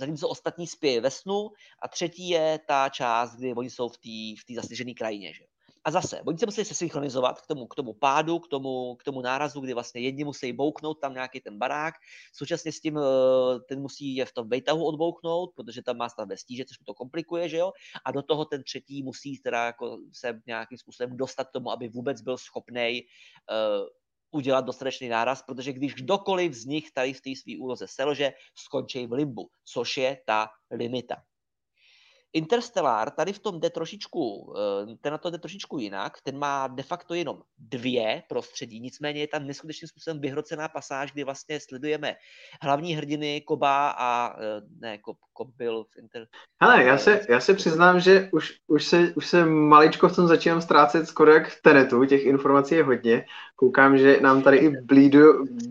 zatímco ostatní spějí ve snu a třetí je ta část, kdy oni jsou v té v zasněžené krajině. Že? A zase, oni se musí se synchronizovat k tomu, k tomu pádu, k tomu, k tomu nárazu, kdy vlastně jedni musí bouknout tam nějaký ten barák, současně s tím eh, ten musí je v tom vejtahu odbouknout, protože tam má stav ve stíže, což mu to komplikuje, že jo? A do toho ten třetí musí teda jako se nějakým způsobem dostat k tomu, aby vůbec byl schopný uh, eh, udělat dostatečný náraz, protože když kdokoliv z nich tady v té své úloze selže, skončí v limbu, což je ta limita. Interstellar tady v tom jde trošičku, eh, ten na to jde trošičku jinak, ten má de facto jenom dvě prostředí, nicméně je tam neskutečným způsobem vyhrocená pasáž, kdy vlastně sledujeme hlavní hrdiny Koba a eh, ne, Kob, Kob byl v Inter... Hele, já se, já se přiznám, že už, už, se, už se maličko v tom začínám ztrácet skoro jak v Tenetu, těch informací je hodně. Koukám, že nám tady i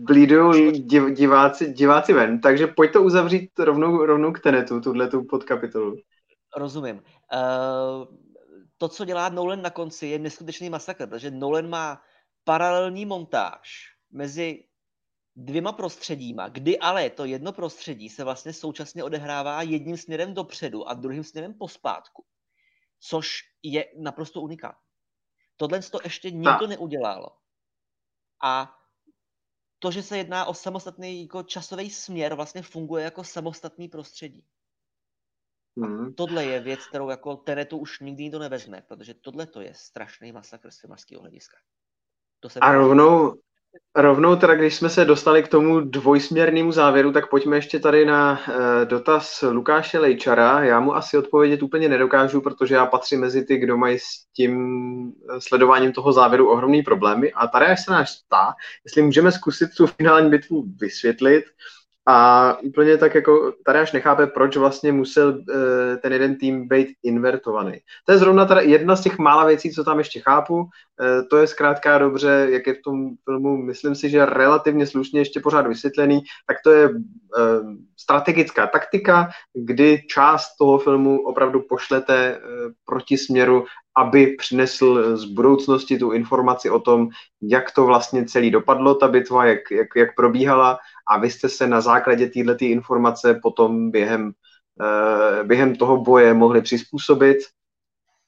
blídují div, diváci, diváci ven, takže pojď to uzavřít rovnou, rovnou k Tenetu, tuhle tu podkapitolu. Rozumím. Uh, to, co dělá Nolan na konci, je neskutečný masakr, protože Nolan má paralelní montáž mezi dvěma prostředíma, kdy ale to jedno prostředí se vlastně současně odehrává jedním směrem dopředu a druhým směrem pospátku, což je naprosto unikátní. Tohle to ještě nikdo neudělal. A to, že se jedná o samostatný jako časový směr, vlastně funguje jako samostatný prostředí. Hmm. Tohle je věc, kterou jako Tenetu už nikdy nikdo nevezme, protože tohle to je strašný masakr z filmařského hlediska. To se a rovnou, Rovnou teda, když jsme se dostali k tomu dvojsměrnému závěru, tak pojďme ještě tady na uh, dotaz Lukáše Lejčara. Já mu asi odpovědět úplně nedokážu, protože já patřím mezi ty, kdo mají s tím eh, sledováním toho závěru ohromný problémy. A tady až se nás ptá, jestli můžeme zkusit tu finální bitvu vysvětlit, a úplně tak jako tady až nechápe, proč vlastně musel uh, ten jeden tým být invertovaný. To je zrovna teda jedna z těch mála věcí, co tam ještě chápu. Uh, to je zkrátka dobře, jak je v tom filmu, myslím si, že relativně slušně ještě pořád vysvětlený, tak to je uh, strategická taktika, kdy část toho filmu opravdu pošlete proti směru, aby přinesl z budoucnosti tu informaci o tom, jak to vlastně celý dopadlo, ta bitva, jak, jak, jak probíhala a vy jste se na základě této informace potom během, uh, během toho boje mohli přizpůsobit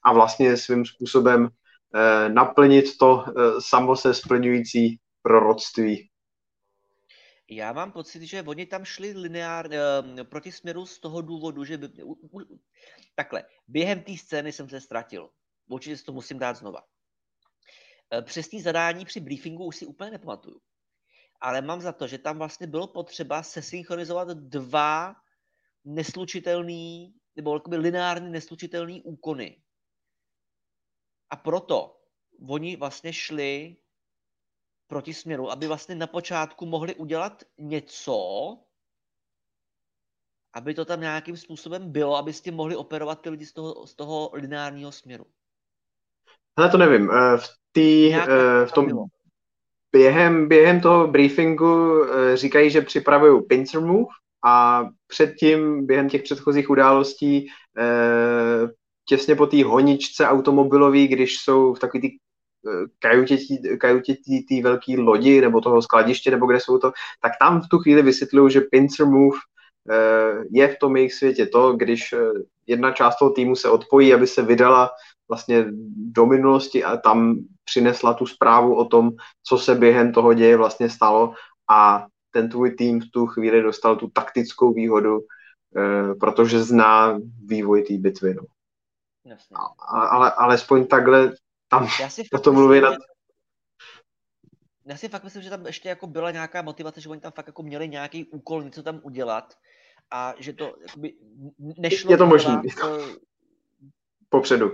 a vlastně svým způsobem uh, naplnit to uh, samo se splňující proroctví. Já mám pocit, že oni tam šli lineár uh, proti směru z toho důvodu, že by, takhle, během té scény jsem se ztratil. Určitě si to musím dát znova. Přesný zadání při briefingu už si úplně nepamatuju ale mám za to, že tam vlastně bylo potřeba sesynchronizovat dva neslučitelný, nebo jakoby lineárně neslučitelný úkony. A proto oni vlastně šli proti směru, aby vlastně na počátku mohli udělat něco, aby to tam nějakým způsobem bylo, aby s tím mohli operovat ty lidi z toho, z toho lineárního směru. Ale to nevím. Eh, v, tý, eh, v tom, během, během toho briefingu eh, říkají, že připravují pincer move a předtím, během těch předchozích událostí, těsně po té honičce automobilové, když jsou v takový ty eh, kajutě té velké lodi nebo toho skladiště, nebo kde jsou to, tak tam v tu chvíli vysvětlují, že pincer move je v tom jejich světě to, když jedna část toho týmu se odpojí, aby se vydala vlastně do minulosti a tam přinesla tu zprávu o tom, co se během toho děje vlastně stalo a ten tvůj tým v tu chvíli dostal tu taktickou výhodu, eh, protože zná vývoj té bitvy. No. Jasně. A, ale alespoň takhle tam Já si o tom mluví nad... Já si fakt myslím, že tam ještě jako byla nějaká motivace, že oni tam fakt jako měli nějaký úkol něco tam udělat a že to jakoby nešlo je to možné. Popředu.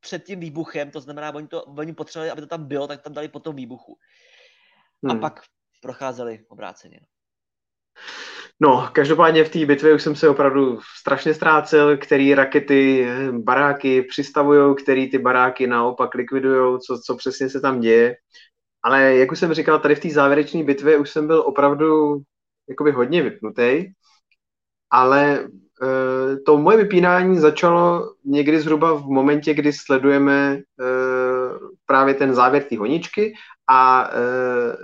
Před tím výbuchem, to znamená, oni, to, oni potřebovali, aby to tam bylo, tak tam dali po tom výbuchu. Hmm. A pak procházeli obráceně. No, každopádně v té bitvě už jsem se opravdu strašně ztrácel, který rakety baráky přistavují, který ty baráky naopak likvidují, co, co přesně se tam děje. Ale jak už jsem říkal, tady v té závěrečné bitvě už jsem byl opravdu jakoby hodně vypnutý, ale Eh, to moje vypínání začalo někdy zhruba v momentě, kdy sledujeme eh, právě ten závěr té honičky a eh,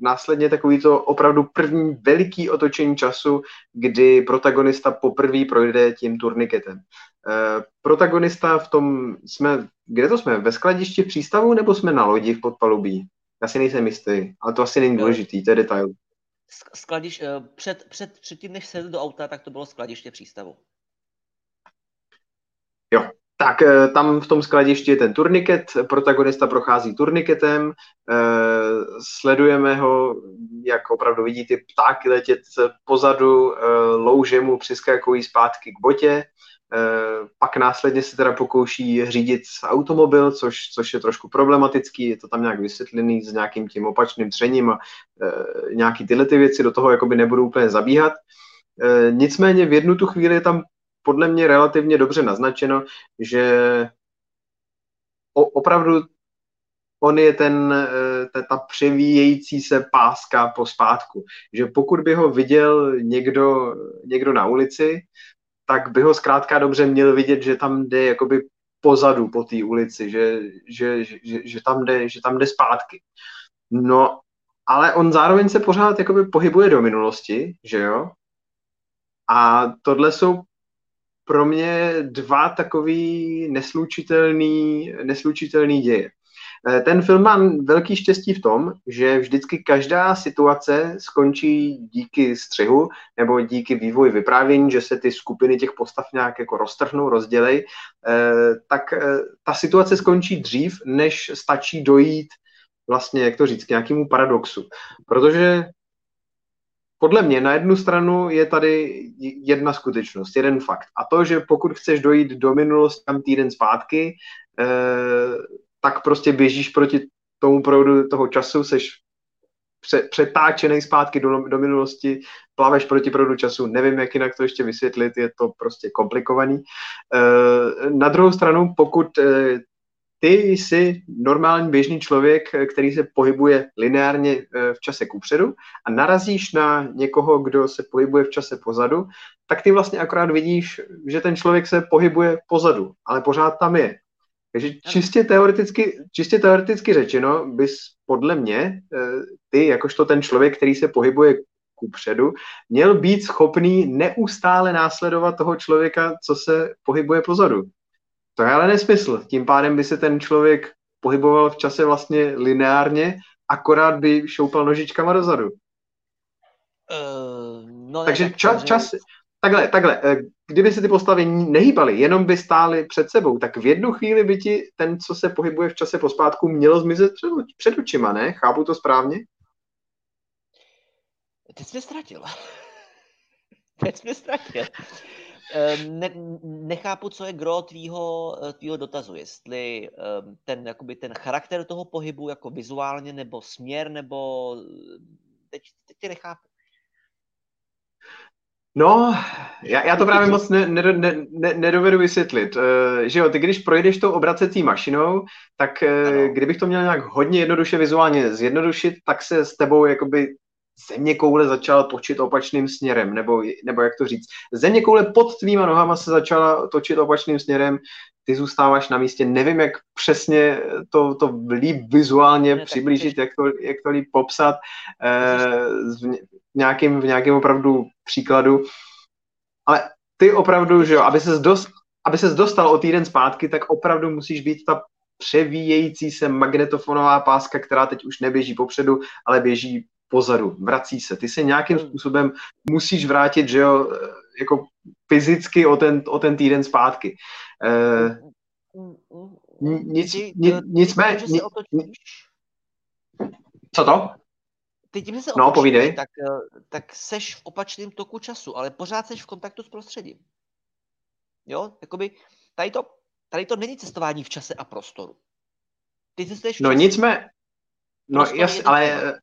následně takový to opravdu první veliký otočení času, kdy protagonista poprvé projde tím turniketem. Protagonista v tom, jsme, kde to jsme, ve skladišti v přístavu nebo jsme na lodi v podpalubí? Já si nejsem jistý, ale to asi není důležitý, to je detail skladiš, eh, před, před, předtím, než sedl do auta, tak to bylo skladiště přístavu. Jo, tak eh, tam v tom skladišti je ten turniket, protagonista prochází turniketem, eh, sledujeme ho, jak opravdu vidí ty ptáky letět pozadu, louže mu přiskakují zpátky k botě, pak následně se teda pokouší řídit automobil, což, což je trošku problematický, je to tam nějak vysvětlený s nějakým tím opačným třením a e, nějaký tyhle ty věci do toho jakoby nebudou úplně zabíhat. E, nicméně v jednu tu chvíli je tam podle mě relativně dobře naznačeno, že o, opravdu on je ten, ta, ta převíjející se páska po zpátku. Že pokud by ho viděl někdo, někdo na ulici, tak by ho zkrátka dobře měl vidět, že tam jde jakoby pozadu po té ulici, že, že, že, že, tam jde, že tam jde zpátky. No, ale on zároveň se pořád jakoby pohybuje do minulosti, že jo? A tohle jsou pro mě dva takový neslučitelný, neslučitelný děje. Eh, ten film má velký štěstí v tom, že vždycky každá situace skončí díky střihu nebo díky vývoji vyprávění, že se ty skupiny těch postav nějak jako roztrhnou, rozdělej, eh, tak eh, ta situace skončí dřív, než stačí dojít vlastně, jak to říct, k nějakému paradoxu. Protože podle mě na jednu stranu je tady jedna skutečnost, jeden fakt. A to, že pokud chceš dojít do minulosti tam týden zpátky, tak prostě běžíš proti tomu proudu toho času, seš přetáčený zpátky do, do minulosti, plaveš proti proudu času, nevím, jak jinak to ještě vysvětlit, je to prostě komplikovaný. Eh, na druhou stranu, pokud eh, ty jsi normální běžný člověk, který se pohybuje lineárně eh, v čase kupředu a narazíš na někoho, kdo se pohybuje v čase pozadu, tak ty vlastně akorát vidíš, že ten člověk se pohybuje pozadu, ale pořád tam je. Takže čistě teoreticky, čistě teoreticky řečeno bys podle mě, eh, ty jakožto ten člověk, který se pohybuje kupředu, měl být schopný neustále následovat toho člověka, co se pohybuje pozadu. To je ale nesmysl. Tím pádem by se ten člověk pohyboval v čase vlastně lineárně, akorát by šoupal nožičkama dozadu. Uh, no Takže tak čas, čas, takhle, takhle, eh, kdyby se ty postavy nehýbaly, jenom by stály před sebou, tak v jednu chvíli by ti ten, co se pohybuje v čase pospátku, měl zmizet před, před očima, ne? Chápu to správně? Teď jsi mě ztratil. Teď jsi mě ztratil. Ehm, ne, nechápu, co je gro tvýho, eh, tvýho dotazu, jestli ehm, ten, jakoby ten charakter toho pohybu jako vizuálně, nebo směr, nebo eh, teď, teď tě nechápu. No, já, já to právě moc ne, ne, ne, ne, nedovedu vysvětlit. Uh, že jo, ty když projdeš tou obracecí mašinou, tak uh, kdybych to měl nějak hodně jednoduše vizuálně zjednodušit, tak se s tebou jakoby země koule začala točit opačným směrem, nebo, nebo jak to říct, země koule pod tvýma nohama se začala točit opačným směrem, ty zůstáváš na místě, nevím, jak přesně to, to líp vizuálně ne, přiblížit, jak to, jak to líp popsat. Eh, v, nějakým, v nějakém opravdu příkladu, ale ty opravdu, že jo, aby ses, dost, aby ses dostal o týden zpátky, tak opravdu musíš být ta převíjející se magnetofonová páska, která teď už neběží popředu, ale běží pozadu, vrací se. Ty se nějakým hmm. způsobem musíš vrátit, že jo, jako fyzicky o ten, o ten týden zpátky. Eh, nic, nic, nicméně... Co to? Ty tím, že se no, povídej. Tak, eh, tak seš v opačném toku času, ale pořád seš v kontaktu s prostředím. Jo, jakoby tady to, tady to není cestování v čase a prostoru. Ty cestuješ v No nicméně, no jasně, ale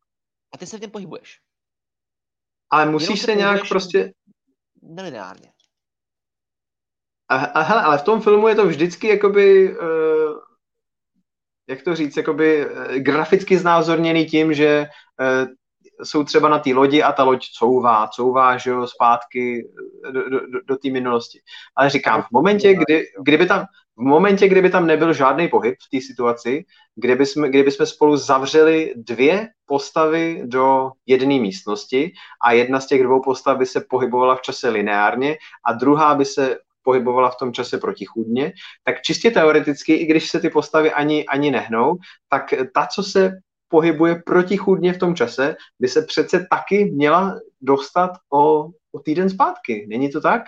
a ty se v něm pohybuješ. Ale musíš se, se nějak prostě... Nelineárně. A, a hele, ale v tom filmu je to vždycky jakoby... Uh, jak to říct, jakoby uh, graficky znázorněný tím, že uh, jsou třeba na té lodi a ta loď couvá, couvá, že jo, zpátky do, do, do, do té minulosti. Ale říkám, v momentě, kdy, kdyby tam, v momentě, kdyby tam nebyl žádný pohyb v té situaci, kdyby jsme, kdyby jsme spolu zavřeli dvě postavy do jedné místnosti a jedna z těch dvou postav by se pohybovala v čase lineárně a druhá by se pohybovala v tom čase protichůdně, tak čistě teoreticky, i když se ty postavy ani, ani nehnou, tak ta, co se pohybuje protichůdně v tom čase, by se přece taky měla dostat o, o týden zpátky. Není to tak?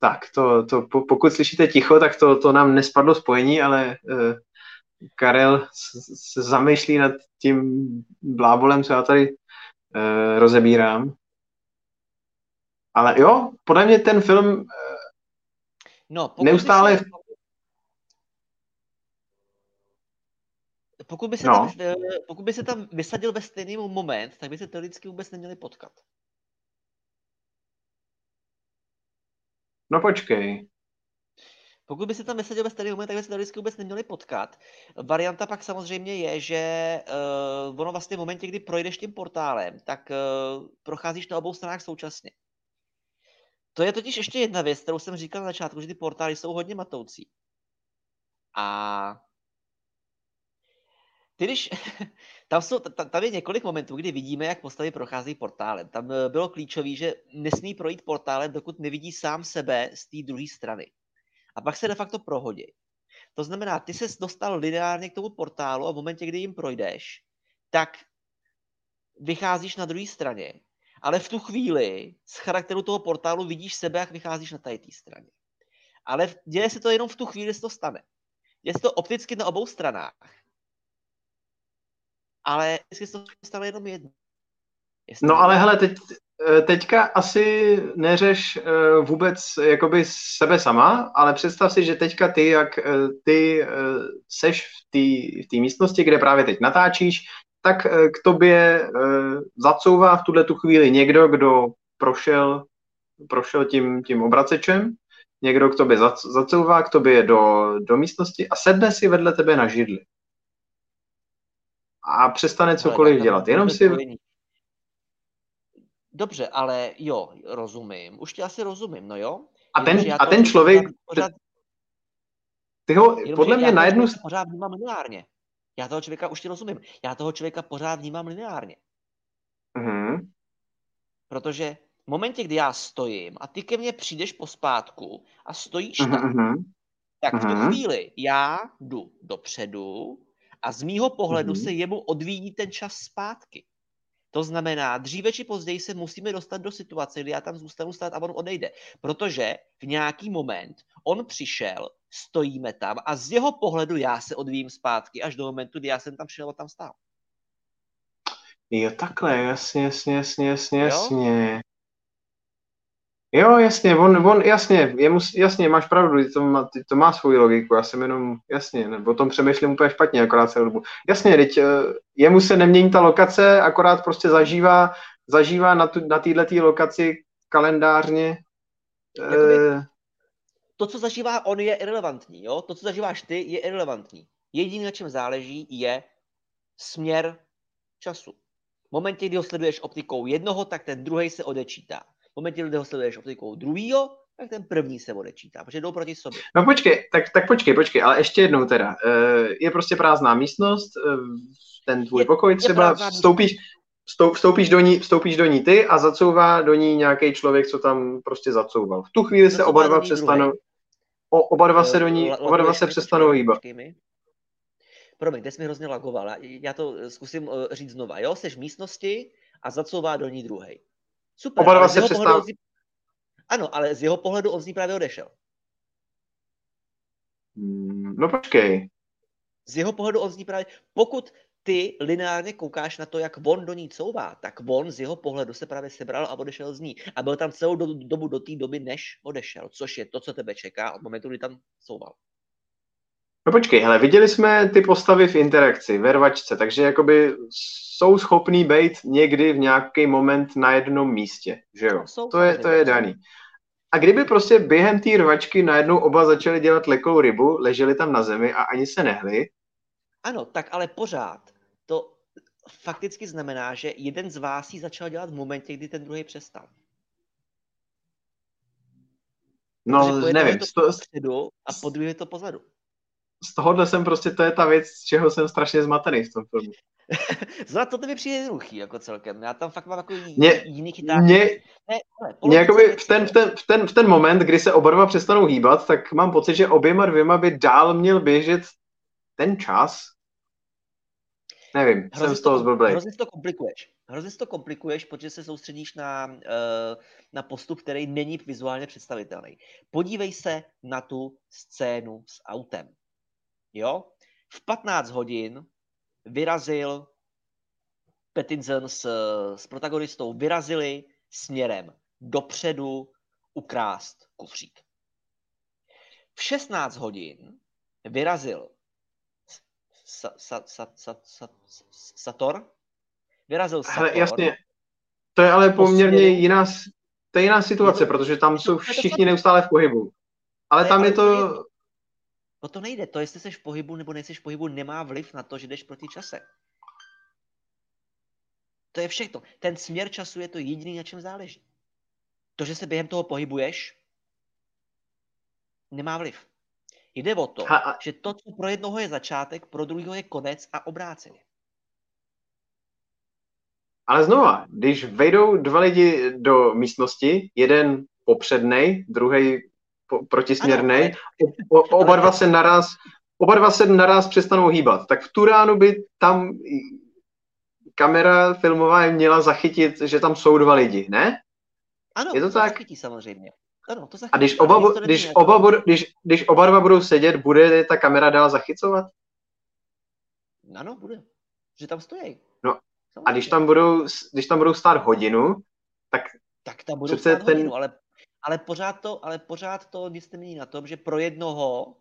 Tak, to, to, pokud slyšíte ticho, tak to, to nám nespadlo spojení, ale uh, Karel se zamýšlí nad tím blábolem, co já tady uh, rozebírám. Ale jo, podle mě ten film uh, no, neustále... Se, pokud by, se no. tam, pokud by se tam vysadil ve stejný moment, tak by se teoreticky vůbec neměli potkat. No počkej. Pokud by se tam vysadil ve stejný moment, tak by se teoreticky vůbec neměli potkat. Varianta pak samozřejmě je, že uh, ono vlastně v momentě, kdy projdeš tím portálem, tak uh, procházíš na obou stranách současně. To je totiž ještě jedna věc, kterou jsem říkal na začátku, že ty portály jsou hodně matoucí. A ty když, tam, jsou, tam je několik momentů, kdy vidíme, jak postavy procházejí portálem. Tam eh, bylo klíčové, že nesmí projít portálem, dokud nevidí sám sebe z té druhé strany. A pak se de facto prohodí. To znamená, ty se dostal lineárně k tomu portálu a v momentě, kdy jim projdeš, tak vycházíš na druhé straně. Ale v tu chvíli z charakteru toho portálu vidíš sebe, jak vycházíš na té straně. Ale děje se to jenom v tu chvíli, se to stane. Děje se to opticky na obou stranách ale vždycky se to stalo jenom jedno. Jestli no ale hele, teď, eh, teďka asi neřeš eh, vůbec jakoby sebe sama, ale představ si, že teďka ty, jak eh, ty seš v té místnosti, kde právě teď natáčíš, tak k tobě zacouvá v tuhle tu chvíli někdo, kdo prošel, prošel tím, tím obracečem, někdo k tobě zacouvá k tobě do, do místnosti a sedne si vedle tebe na židli a přestane cokoliv ale, dělat. Jenom si... Dobře, ale jo, rozumím. Už ti asi rozumím, no jo? A ten, a ten člověk... Pořád, ty ho, Jenom, podle mě na jednu... Pořád vnímám lineárně. Já toho člověka už ti rozumím. Já toho člověka pořád vnímám lineárně. Mm-hmm. Protože v momentě, kdy já stojím a ty ke mně přijdeš pospátku a stojíš mm-hmm. tam, mm-hmm. tak v tu mm-hmm. chvíli já jdu dopředu, a z mýho pohledu mm-hmm. se jemu odvíjí ten čas zpátky. To znamená, dříve či později se musíme dostat do situace, kdy já tam zůstanu stát a on odejde. Protože v nějaký moment on přišel, stojíme tam a z jeho pohledu já se odvíjím zpátky až do momentu, kdy já jsem tam přišel a tam stál. Jo, takhle, jasně, jasně, jasně, jasně, jasně. Jo, jasně, on, on jasně, jemu, jasně, máš pravdu, to má, to má svoji logiku, já jsem jenom, jasně, nebo o tom přemýšlím úplně špatně, akorát celou dobu. Jasně, teď eh, jemu se nemění ta lokace, akorát prostě zažívá, zažívá na, tu, na této lokaci kalendářně. Jakoby, eh... To, co zažívá on, je irrelevantní, jo? To, co zažíváš ty, je irrelevantní. Jediné, na čem záleží, je směr času. V momentě, kdy ho sleduješ optikou jednoho, tak ten druhý se odečítá. V momentě, kdy ho sleduješ optikou druhýho, tak ten první se odečítá, protože jdou proti sobě. No počkej, tak, tak počkej, počkej, ale ještě jednou teda. Eh, je prostě prázdná místnost, eh, ten tvůj je, pokoj třeba, vstoupíš, vstoupíš, do ní, vstoupíš do ní ty a zacouvá do ní nějaký člověk, co tam prostě zacouval. V tu chvíli se oba dva přestanou, o, oba dva se do ní, oba dva se přestanou hýbat. Promiň, teď jsi mi hrozně lagoval. Já to zkusím eh, říct znova. Jo, jsi v místnosti a zacouvá do ní druhý. Super. Oba dva se přestal... Ní... Ano, ale z jeho pohledu on z ní právě odešel. Hmm, no počkej. Z jeho pohledu on z ní právě... Pokud ty lineárně koukáš na to, jak on do ní couvá, tak on z jeho pohledu se právě sebral a odešel z ní. A byl tam celou do, dobu do té doby, než odešel, což je to, co tebe čeká od momentu, kdy tam couval. No počkej, hele, viděli jsme ty postavy v interakci, ve rvačce, takže jakoby jsou schopný být někdy v nějaký moment na jednom místě, že jo? Jsou to je, to je daný. A kdyby prostě během té rvačky najednou oba začali dělat lekou rybu, leželi tam na zemi a ani se nehli? Ano, tak ale pořád. To fakticky znamená, že jeden z vás ji začal dělat v momentě, kdy ten druhý přestal. No, nevím. To a po druhé to pozadu z tohohle jsem prostě, to je ta věc, z čeho jsem strašně zmatený v tom filmu. Zna, to mi přijde jednoduchý, jako celkem. Já tam fakt mám jako mě, jiný chyták. Mě, ne, mě jakoby v ten, v, ten, v, ten, v ten moment, kdy se oba dva přestanou hýbat, tak mám pocit, že oběma dvěma by dál měl běžet ten čas. Nevím, hrozně jsem z toho zblblej. Hrozně to komplikuješ. Hrozně to komplikuješ, protože se soustředíš na, uh, na postup, který není vizuálně představitelný. Podívej se na tu scénu s autem. Jo? V 15 hodin vyrazil Pattinson s, s protagonistou, vyrazili směrem dopředu ukrást kufřík. V 16 hodin vyrazil sa, sa, sa, sa, sa, Sator, vyrazil Sator. Ale jasně, to je ale poměrně jiná, to je jiná situace, protože tam jsou všichni neustále v pohybu. Ale tam je to, O to nejde. To, jestli jsi v pohybu nebo nejsi v pohybu, nemá vliv na to, že jdeš proti čase. To je všechno. Ten směr času je to jediný, na čem záleží. To, že se během toho pohybuješ, nemá vliv. Jde o to, ha, že to, co pro jednoho je začátek, pro druhého je konec a obráceně. Ale znova, když vejdou dva lidi do místnosti, jeden popřednej, druhý po, protisměrnej, oba dva se naraz oba dva se naraz přestanou hýbat. Tak v tu ránu by tam kamera filmová měla zachytit, že tam jsou dva lidi, ne? Ano, je to, to tak? zachytí samozřejmě. Ano, to. A když oba, když, oba, když, když oba dva budou sedět, bude ta kamera dál zachycovat? Ano, bude. Že tam stojí. No, samozřejmě. a když tam, budou, když tam budou stát hodinu, tak... Tak tam budou stát ten... hodinu, ale, ale, pořád to, ale pořád to nic nemění na tom, že pro jednoho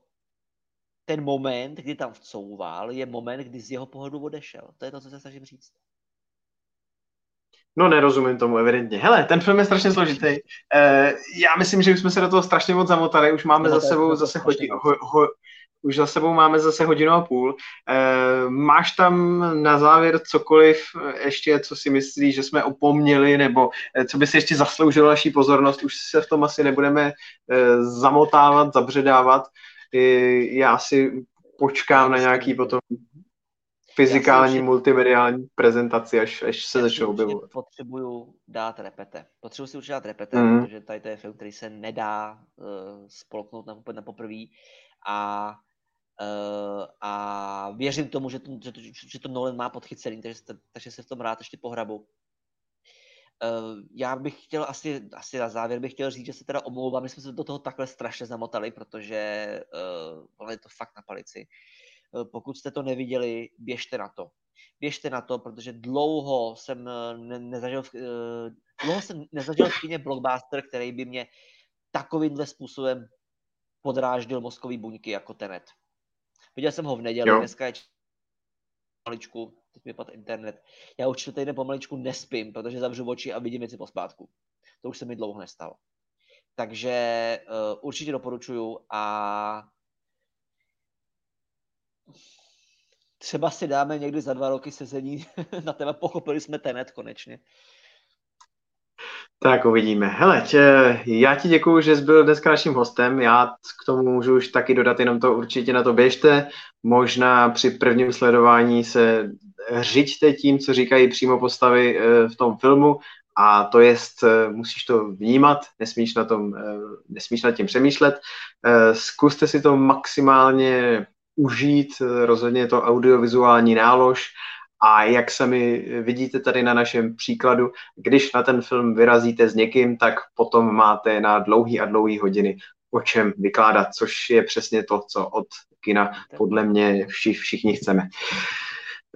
ten moment, kdy tam vcouval, je moment, kdy z jeho pohledu odešel. To je to, co se snažím říct. No nerozumím tomu evidentně. Hele, ten film je strašně složitý. Uh, já myslím, že už jsme se do toho strašně moc zamotali. Už máme no, za sebou zase hodinu. Ho, ho, už za sebou máme zase hodinu a půl. Uh, máš tam na závěr cokoliv ještě, co si myslíš, že jsme opomněli, nebo uh, co by si ještě zasloužilo naší pozornost? Už se v tom asi nebudeme uh, zamotávat, zabředávat. Uh, já si počkám na nějaký potom fyzikální, určitě, multimediální prezentaci, až, až se začnou objevovat. Potřebuju dát repete. Potřebuji si určitě dát repete, mm. protože tady to je film, který se nedá uh, spolknout na, na poprvé a uh, a věřím tomu, že to, že to, že to Nolan má podchycený, takže, takže se v tom rád ještě pohrabu. Uh, já bych chtěl asi, asi na závěr bych chtěl říct, že se teda omlouvám, my jsme se do toho takhle strašně zamotali, protože uh, je to fakt na palici. Eh, pokud jste to neviděli, běžte na to. Běžte na to, protože dlouho jsem eh, ne, nezažil, v, eh, dlouho jsem nezažil v kině blockbuster, který by mě takovýmhle způsobem podráždil mozkový buňky jako Tenet. Viděl jsem ho v neděli, jo. dneska je pomaličku, teď mi internet. Já už týden pomaličku nespím, protože zavřu oči a vidím věci pospátku. To už se mi dlouho nestalo. Takže uh, určitě doporučuju a třeba si dáme někdy za dva roky sezení na tebe. Pochopili jsme tenet konečně. Tak uvidíme. Hele, tě, já ti děkuji, že jsi byl dneska naším hostem. Já k tomu můžu už taky dodat jenom to, určitě na to běžte. Možná při prvním sledování se řiďte tím, co říkají přímo postavy eh, v tom filmu a to jest, eh, musíš to vnímat, nesmíš na, tom, eh, nesmíš nad tím přemýšlet. Zkuste si to maximálně užít, rozhodně je to audiovizuální nálož a jak sami vidíte tady na našem příkladu, když na ten film vyrazíte s někým, tak potom máte na dlouhý a dlouhý hodiny o čem vykládat, což je přesně to, co od kina podle mě vši, všichni chceme.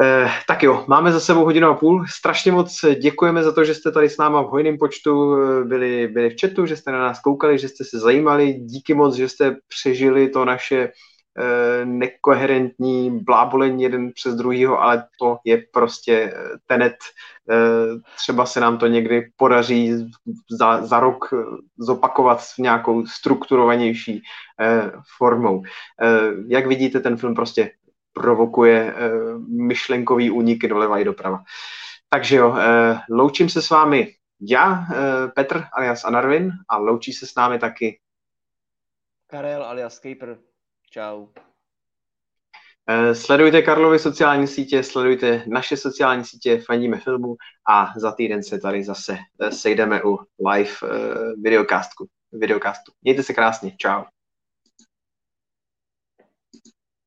Eh, tak jo, máme za sebou hodinu a půl. Strašně moc děkujeme za to, že jste tady s náma v hojném počtu byli, byli v chatu, že jste na nás koukali, že jste se zajímali. Díky moc, že jste přežili to naše Eh, nekoherentní blábolení jeden přes druhýho, ale to je prostě eh, tenet. Eh, třeba se nám to někdy podaří za, za rok zopakovat s nějakou strukturovanější formou. Jak vidíte, ten film prostě provokuje myšlenkový úniky doleva i doprava. Takže jo, loučím se s vámi já, Petr alias Anarvin, a loučí se s námi taky Karel alias Skaper. Čau. Eh, sledujte Karlovy sociální sítě, sledujte naše sociální sítě, fandíme filmu a za týden se tady zase eh, sejdeme u live uh, videocastu. videocastu. Mějte se krásně, čau.